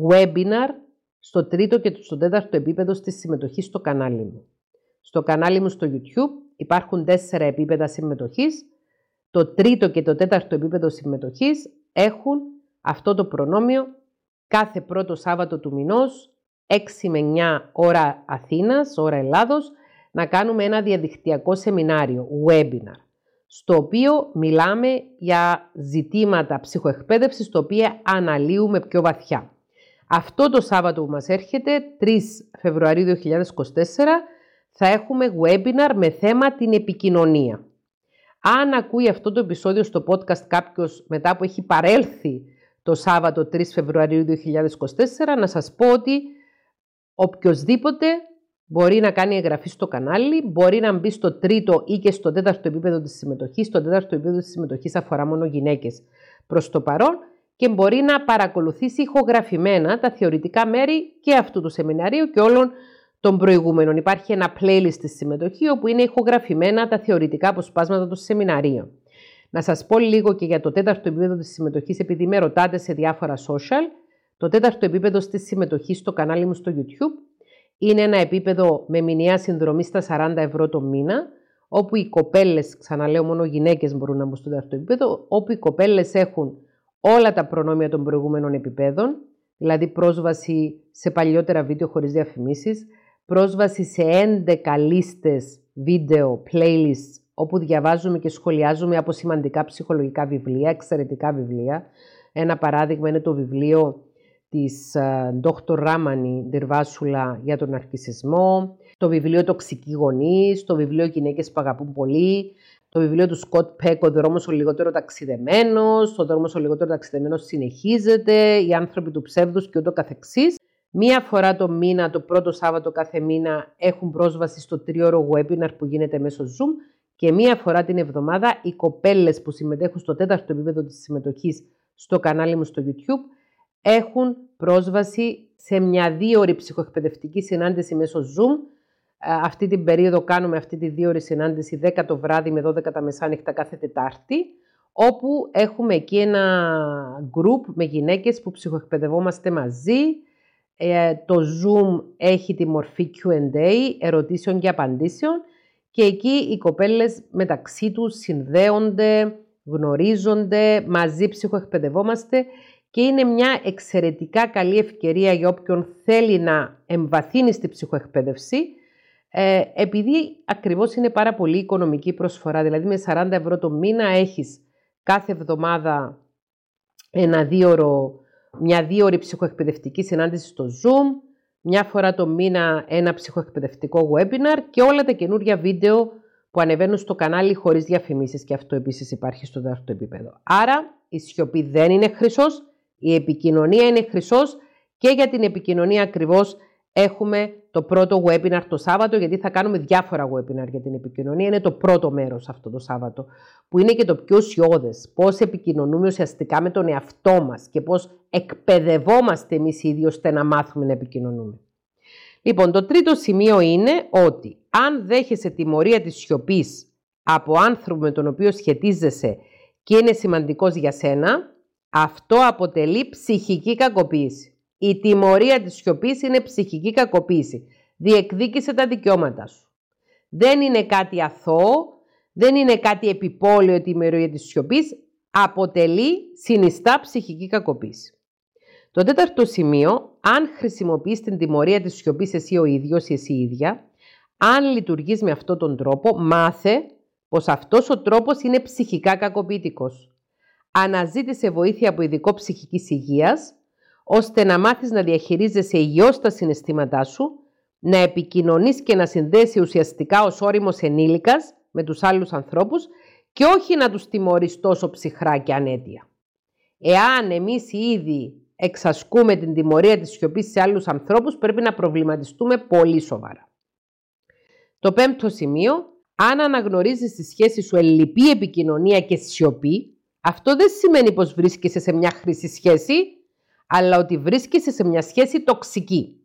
webinar στο τρίτο και στο τέταρτο επίπεδο στη συμμετοχής στο κανάλι μου. Στο κανάλι μου στο YouTube υπάρχουν τέσσερα επίπεδα συμμετοχής το τρίτο και το τέταρτο επίπεδο συμμετοχής έχουν αυτό το προνόμιο κάθε πρώτο Σάββατο του μηνός, 6 με 9 ώρα Αθήνας, ώρα Ελλάδος, να κάνουμε ένα διαδικτυακό σεμινάριο, webinar, στο οποίο μιλάμε για ζητήματα ψυχοεκπαίδευσης, το οποίο αναλύουμε πιο βαθιά. Αυτό το Σάββατο που μας έρχεται, 3 Φεβρουαρίου 2024, θα έχουμε webinar με θέμα την επικοινωνία. Αν ακούει αυτό το επεισόδιο στο podcast κάποιος μετά που έχει παρέλθει το Σάββατο 3 Φεβρουαρίου 2024, να σας πω ότι οποιοδήποτε μπορεί να κάνει εγγραφή στο κανάλι, μπορεί να μπει στο τρίτο ή και στο τέταρτο επίπεδο της συμμετοχής. Το τέταρτο επίπεδο της συμμετοχής αφορά μόνο γυναίκες προς το παρόν και μπορεί να παρακολουθήσει ηχογραφημένα τα θεωρητικά μέρη και αυτού του σεμιναρίου και όλων των προηγούμενων. Υπάρχει ένα playlist στη συμμετοχή όπου είναι ηχογραφημένα τα θεωρητικά αποσπάσματα των σεμιναρίων. Να σας πω λίγο και για το τέταρτο επίπεδο της συμμετοχής επειδή με ρωτάτε σε διάφορα social. Το τέταρτο επίπεδο στη συμμετοχή στο κανάλι μου στο YouTube είναι ένα επίπεδο με μηνιαία συνδρομή στα 40 ευρώ το μήνα όπου οι κοπέλες, ξαναλέω μόνο γυναίκες μπορούν να μπουν στο τέταρτο επίπεδο, όπου οι κοπέλες έχουν όλα τα προνόμια των προηγούμενων επιπέδων, δηλαδή πρόσβαση σε παλιότερα βίντεο χωρίς διαφημίσεις, πρόσβαση σε 11 λίστες βίντεο, playlists, όπου διαβάζουμε και σχολιάζουμε από σημαντικά ψυχολογικά βιβλία, εξαιρετικά βιβλία. Ένα παράδειγμα είναι το βιβλίο της Dr. Ράμανη Ντερβάσουλα για τον αρκισισμό, το βιβλίο «Τοξική γονείς», το βιβλίο «Γυναίκες που αγαπούν πολύ», το βιβλίο του Σκοτ Πέκ, ο δρόμος ο λιγότερο ταξιδεμένος, ο δρόμος ο λιγότερο ταξιδεμένος συνεχίζεται, οι άνθρωποι του ψεύδους και ούτω καθεξής. Μία φορά το μήνα, το πρώτο Σάββατο κάθε μήνα, έχουν πρόσβαση στο τρίωρο webinar που γίνεται μέσω Zoom και μία φορά την εβδομάδα οι κοπέλες που συμμετέχουν στο τέταρτο επίπεδο της συμμετοχής στο κανάλι μου στο YouTube έχουν πρόσβαση σε μια δύο ώρη ψυχοεκπαιδευτική συνάντηση μέσω Zoom. Αυτή την περίοδο κάνουμε αυτή τη δύο ώρη συνάντηση 10 το βράδυ με 12 τα μεσάνυχτα κάθε Τετάρτη, όπου έχουμε εκεί ένα group με γυναίκες που ψυχοεκπαιδευόμαστε μαζί. Ε, το Zoom έχει τη μορφή Q&A, ερωτήσεων και απαντήσεων και εκεί οι κοπέλες μεταξύ τους συνδέονται, γνωρίζονται, μαζί ψυχοεκπαιδευόμαστε και είναι μια εξαιρετικά καλή ευκαιρία για όποιον θέλει να εμβαθύνει στη ψυχοεκπαίδευση ε, επειδή ακριβώς είναι πάρα πολύ οικονομική προσφορά. Δηλαδή με 40 ευρώ το μήνα έχεις κάθε εβδομάδα ένα δίωρο, μια δύο ώρη ψυχοεκπαιδευτική συνάντηση στο Zoom, μια φορά το μήνα ένα ψυχοεκπαιδευτικό webinar και όλα τα καινούργια βίντεο που ανεβαίνουν στο κανάλι χωρίς διαφημίσεις και αυτό επίσης υπάρχει στο δεύτερο επίπεδο. Άρα η σιωπή δεν είναι χρυσός, η επικοινωνία είναι χρυσός και για την επικοινωνία ακριβώς έχουμε το πρώτο webinar το Σάββατο, γιατί θα κάνουμε διάφορα webinar για την επικοινωνία. Είναι το πρώτο μέρος αυτό το Σάββατο, που είναι και το πιο ουσιώδες. Πώς επικοινωνούμε ουσιαστικά με τον εαυτό μας και πώς εκπαιδευόμαστε εμείς οι ίδιοι ώστε να μάθουμε να επικοινωνούμε. Λοιπόν, το τρίτο σημείο είναι ότι αν δέχεσαι τιμωρία της σιωπής από άνθρωπο με τον οποίο σχετίζεσαι και είναι σημαντικός για σένα, αυτό αποτελεί ψυχική κακοποίηση. Η τιμωρία της σιωπής είναι ψυχική κακοποίηση. Διεκδίκησε τα δικαιώματα σου. Δεν είναι κάτι αθώο, δεν είναι κάτι επιπόλαιο η τιμωρία της σιωπής, αποτελεί συνιστά ψυχική κακοποίηση. Το τέταρτο σημείο, αν χρησιμοποιείς την τιμωρία της σιωπής εσύ ο ίδιος ή εσύ η ίδια, αν λειτουργείς με αυτόν τον τρόπο, μάθε πως αυτός ο τρόπος είναι ψυχικά κακοποιητικός. Αναζήτησε βοήθεια από ειδικό ψυχικής υγείας, ώστε να μάθεις να διαχειρίζεσαι υγιώς τα συναισθήματά σου, να επικοινωνείς και να συνδέσει ουσιαστικά ως όριμος ενήλικας με τους άλλους ανθρώπους και όχι να τους τιμωρείς τόσο ψυχρά και ανέτεια. Εάν εμείς ήδη εξασκούμε την τιμωρία της σιωπής σε άλλους ανθρώπους, πρέπει να προβληματιστούμε πολύ σοβαρά. Το πέμπτο σημείο, αν αναγνωρίζεις τη σχέση σου ελλειπή επικοινωνία και σιωπή, αυτό δεν σημαίνει πως βρίσκεσαι σε μια χρήση σχέση, αλλά ότι βρίσκεσαι σε μια σχέση τοξική.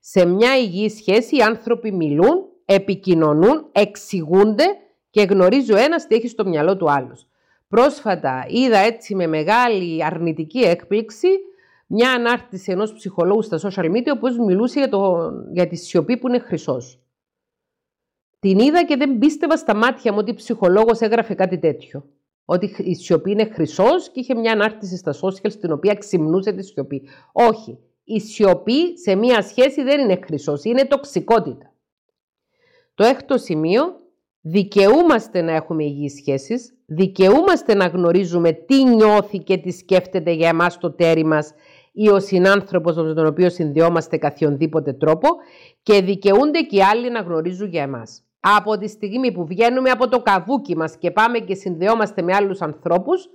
Σε μια υγιή σχέση οι άνθρωποι μιλούν, επικοινωνούν, εξηγούνται και γνωρίζει ο ένας τι έχει στο μυαλό του άλλος. Πρόσφατα είδα έτσι με μεγάλη αρνητική έκπληξη μια ανάρτηση ενός ψυχολόγου στα social media, ο οποίος μιλούσε για, το, για τη σιωπή που είναι χρυσός. Την είδα και δεν πίστευα στα μάτια μου ότι η ψυχολόγος έγραφε κάτι τέτοιο. Ότι η σιωπή είναι χρυσός και είχε μια ανάρτηση στα social στην οποία ξυμνούσε τη σιωπή. Όχι. Η σιωπή σε μια σχέση δεν είναι χρυσός, είναι τοξικότητα. Το έκτο σημείο, δικαιούμαστε να έχουμε υγιείς σχέσεις, δικαιούμαστε να γνωρίζουμε τι νιώθει και τι σκέφτεται για εμάς το τέρι μας ή ο συνάνθρωπος με τον οποίο συνδυόμαστε καθιονδήποτε τρόπο και δικαιούνται και οι άλλοι να γνωρίζουν για εμάς. Από τη στιγμή που βγαίνουμε από το καβούκι μας και πάμε και συνδεόμαστε με άλλους ανθρώπους,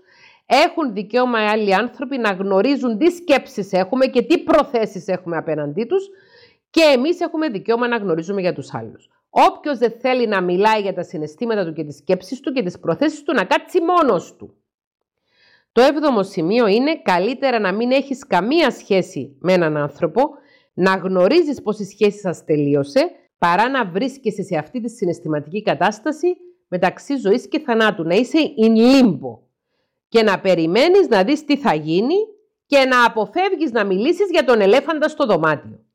έχουν δικαίωμα οι άλλοι άνθρωποι να γνωρίζουν τι σκέψεις έχουμε και τι προθέσεις έχουμε απέναντί τους και εμείς έχουμε δικαίωμα να γνωρίζουμε για τους άλλους. Όποιος δεν θέλει να μιλάει για τα συναισθήματα του και τις σκέψεις του και τις προθέσεις του, να κάτσει μόνος του. Το έβδομο σημείο είναι καλύτερα να μην έχεις καμία σχέση με έναν άνθρωπο, να γνωρίζεις πως η σχέση σας τελείωσε, παρά να βρίσκεσαι σε αυτή τη συναισθηματική κατάσταση μεταξύ ζωής και θανάτου, να είσαι in limbo και να περιμένεις να δεις τι θα γίνει και να αποφεύγεις να μιλήσεις για τον ελέφαντα στο δωμάτιο.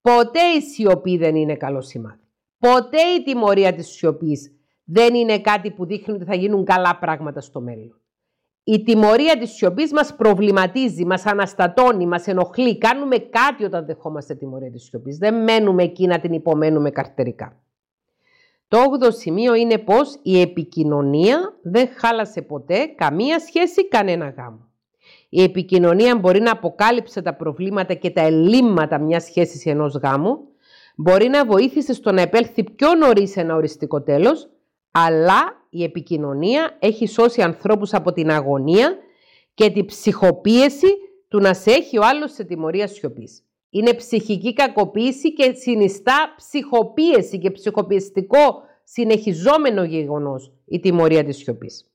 Ποτέ η σιωπή δεν είναι καλό σημάδι. Ποτέ η τιμωρία της σιωπής δεν είναι κάτι που δείχνει ότι θα γίνουν καλά πράγματα στο μέλλον. Η τιμωρία της σιωπής μας προβληματίζει, μας αναστατώνει, μας ενοχλεί. Κάνουμε κάτι όταν δεχόμαστε τιμωρία της σιωπής. Δεν μένουμε εκεί να την υπομένουμε καρτερικά. Το 8ο σημείο είναι πως η επικοινωνία δεν χάλασε ποτέ καμία σχέση, κανένα γάμο. Η επικοινωνία μπορεί να αποκάλυψε τα προβλήματα και τα ελλείμματα μιας σχέσης ενός γάμου, μπορεί να βοήθησε στο να επέλθει πιο νωρίς ένα οριστικό τέλος, αλλά η επικοινωνία έχει σώσει ανθρώπους από την αγωνία και την ψυχοποίηση του να σε έχει ο άλλος σε τιμωρία σιωπής. Είναι ψυχική κακοποίηση και συνιστά ψυχοποίηση και ψυχοπιεστικό συνεχιζόμενο γεγονός η τιμωρία της σιωπής.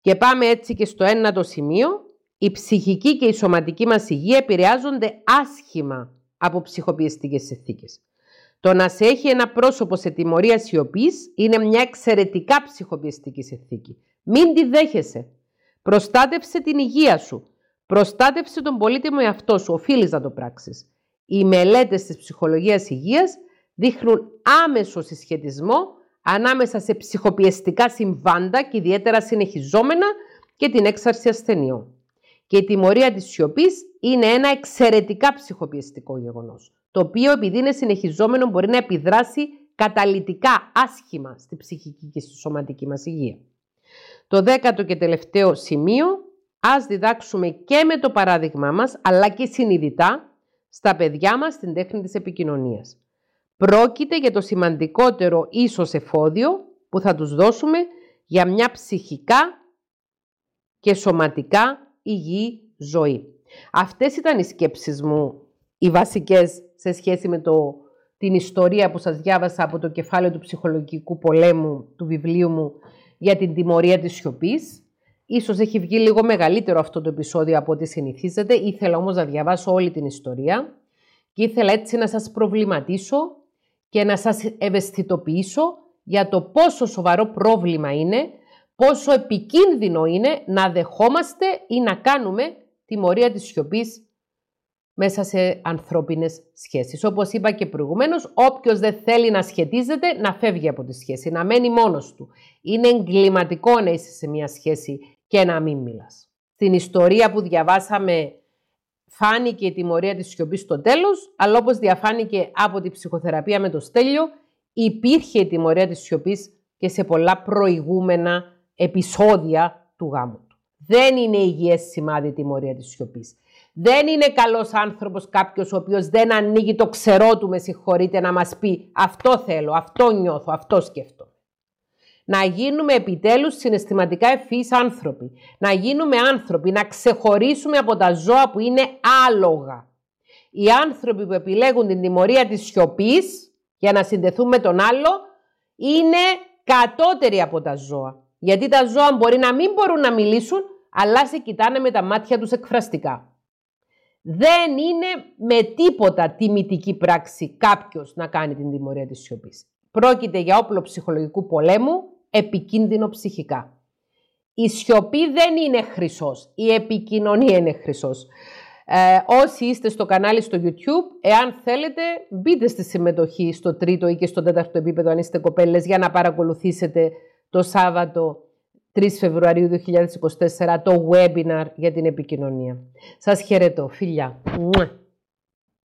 Και πάμε έτσι και στο ένατο σημείο. Η ψυχική και η σωματική μας υγεία επηρεάζονται άσχημα από ψυχοπιεστικές συνθήκες. Το να σε έχει ένα πρόσωπο σε τιμωρία σιωπής είναι μια εξαιρετικά ψυχοπιεστική συνθήκη. Μην τη δέχεσαι. Προστάτευσε την υγεία σου. Προστάτευσε τον πολύτιμο εαυτό σου. Οφείλεις να το πράξεις. Οι μελέτες της ψυχολογίας υγείας δείχνουν άμεσο συσχετισμό ανάμεσα σε ψυχοπιεστικά συμβάντα και ιδιαίτερα συνεχιζόμενα και την έξαρση ασθενειών. Και η τιμωρία της σιωπής είναι ένα εξαιρετικά ψυχοπιεστικό γεγονός, το οποίο επειδή είναι συνεχιζόμενο μπορεί να επιδράσει καταλυτικά άσχημα στη ψυχική και στη σωματική μας υγεία. Το δέκατο και τελευταίο σημείο, ας διδάξουμε και με το παράδειγμά μας, αλλά και συνειδητά, στα παιδιά μας την τέχνη της επικοινωνίας. Πρόκειται για το σημαντικότερο ίσως εφόδιο που θα τους δώσουμε για μια ψυχικά και σωματικά υγιή ζωή. Αυτές ήταν οι σκέψεις μου, οι βασικές σε σχέση με το, την ιστορία που σας διάβασα από το κεφάλαιο του ψυχολογικού πολέμου του βιβλίου μου για την τιμωρία της σιωπής. Ίσως έχει βγει λίγο μεγαλύτερο αυτό το επεισόδιο από ό,τι συνηθίζετε. Ήθελα όμως να διαβάσω όλη την ιστορία και ήθελα έτσι να σας προβληματίσω και να σας ευαισθητοποιήσω για το πόσο σοβαρό πρόβλημα είναι, πόσο επικίνδυνο είναι να δεχόμαστε ή να κάνουμε τιμωρία της σιωπής μέσα σε ανθρώπινες σχέσεις. Όπως είπα και προηγουμένως, όποιος δεν θέλει να σχετίζεται, να φεύγει από τη σχέση, να μένει μόνος του. Είναι εγκληματικό να είσαι σε μια σχέση και να μην μιλάς. Στην ιστορία που διαβάσαμε φάνηκε η τιμωρία της σιωπής στο τέλος, αλλά όπως διαφάνηκε από τη ψυχοθεραπεία με το στέλιο, υπήρχε η τιμωρία της σιωπής και σε πολλά προηγούμενα επεισόδια του γάμου του. Δεν είναι υγιές σημάδι η τιμωρία της σιωπής. Δεν είναι καλός άνθρωπος κάποιος ο οποίος δεν ανοίγει το ξερό του, με συγχωρείτε, να μας πει αυτό θέλω, αυτό νιώθω, αυτό σκέφτομαι. Να γίνουμε επιτέλους συναισθηματικά ευφύς άνθρωποι. Να γίνουμε άνθρωποι, να ξεχωρίσουμε από τα ζώα που είναι άλογα. Οι άνθρωποι που επιλέγουν την τιμωρία της σιωπής για να συνδεθούν με τον άλλο είναι κατώτεροι από τα ζώα. Γιατί τα ζώα μπορεί να μην μπορούν να μιλήσουν, αλλά σε κοιτάνε με τα μάτια τους εκφραστικά. Δεν είναι με τίποτα τιμητική πράξη κάποιος να κάνει την τιμωρία της σιωπής. Πρόκειται για όπλο ψυχολογικού πολέμου, επικίνδυνο ψυχικά. Η σιωπή δεν είναι χρυσός, η επικοινωνία είναι χρυσός. Ε, όσοι είστε στο κανάλι στο YouTube, εάν θέλετε μπείτε στη συμμετοχή στο τρίτο ή και στο τέταρτο επίπεδο αν είστε κοπέλες για να παρακολουθήσετε το Σάββατο 3 Φεβρουαρίου 2024 το webinar για την επικοινωνία. Σας χαιρετώ. Φιλιά.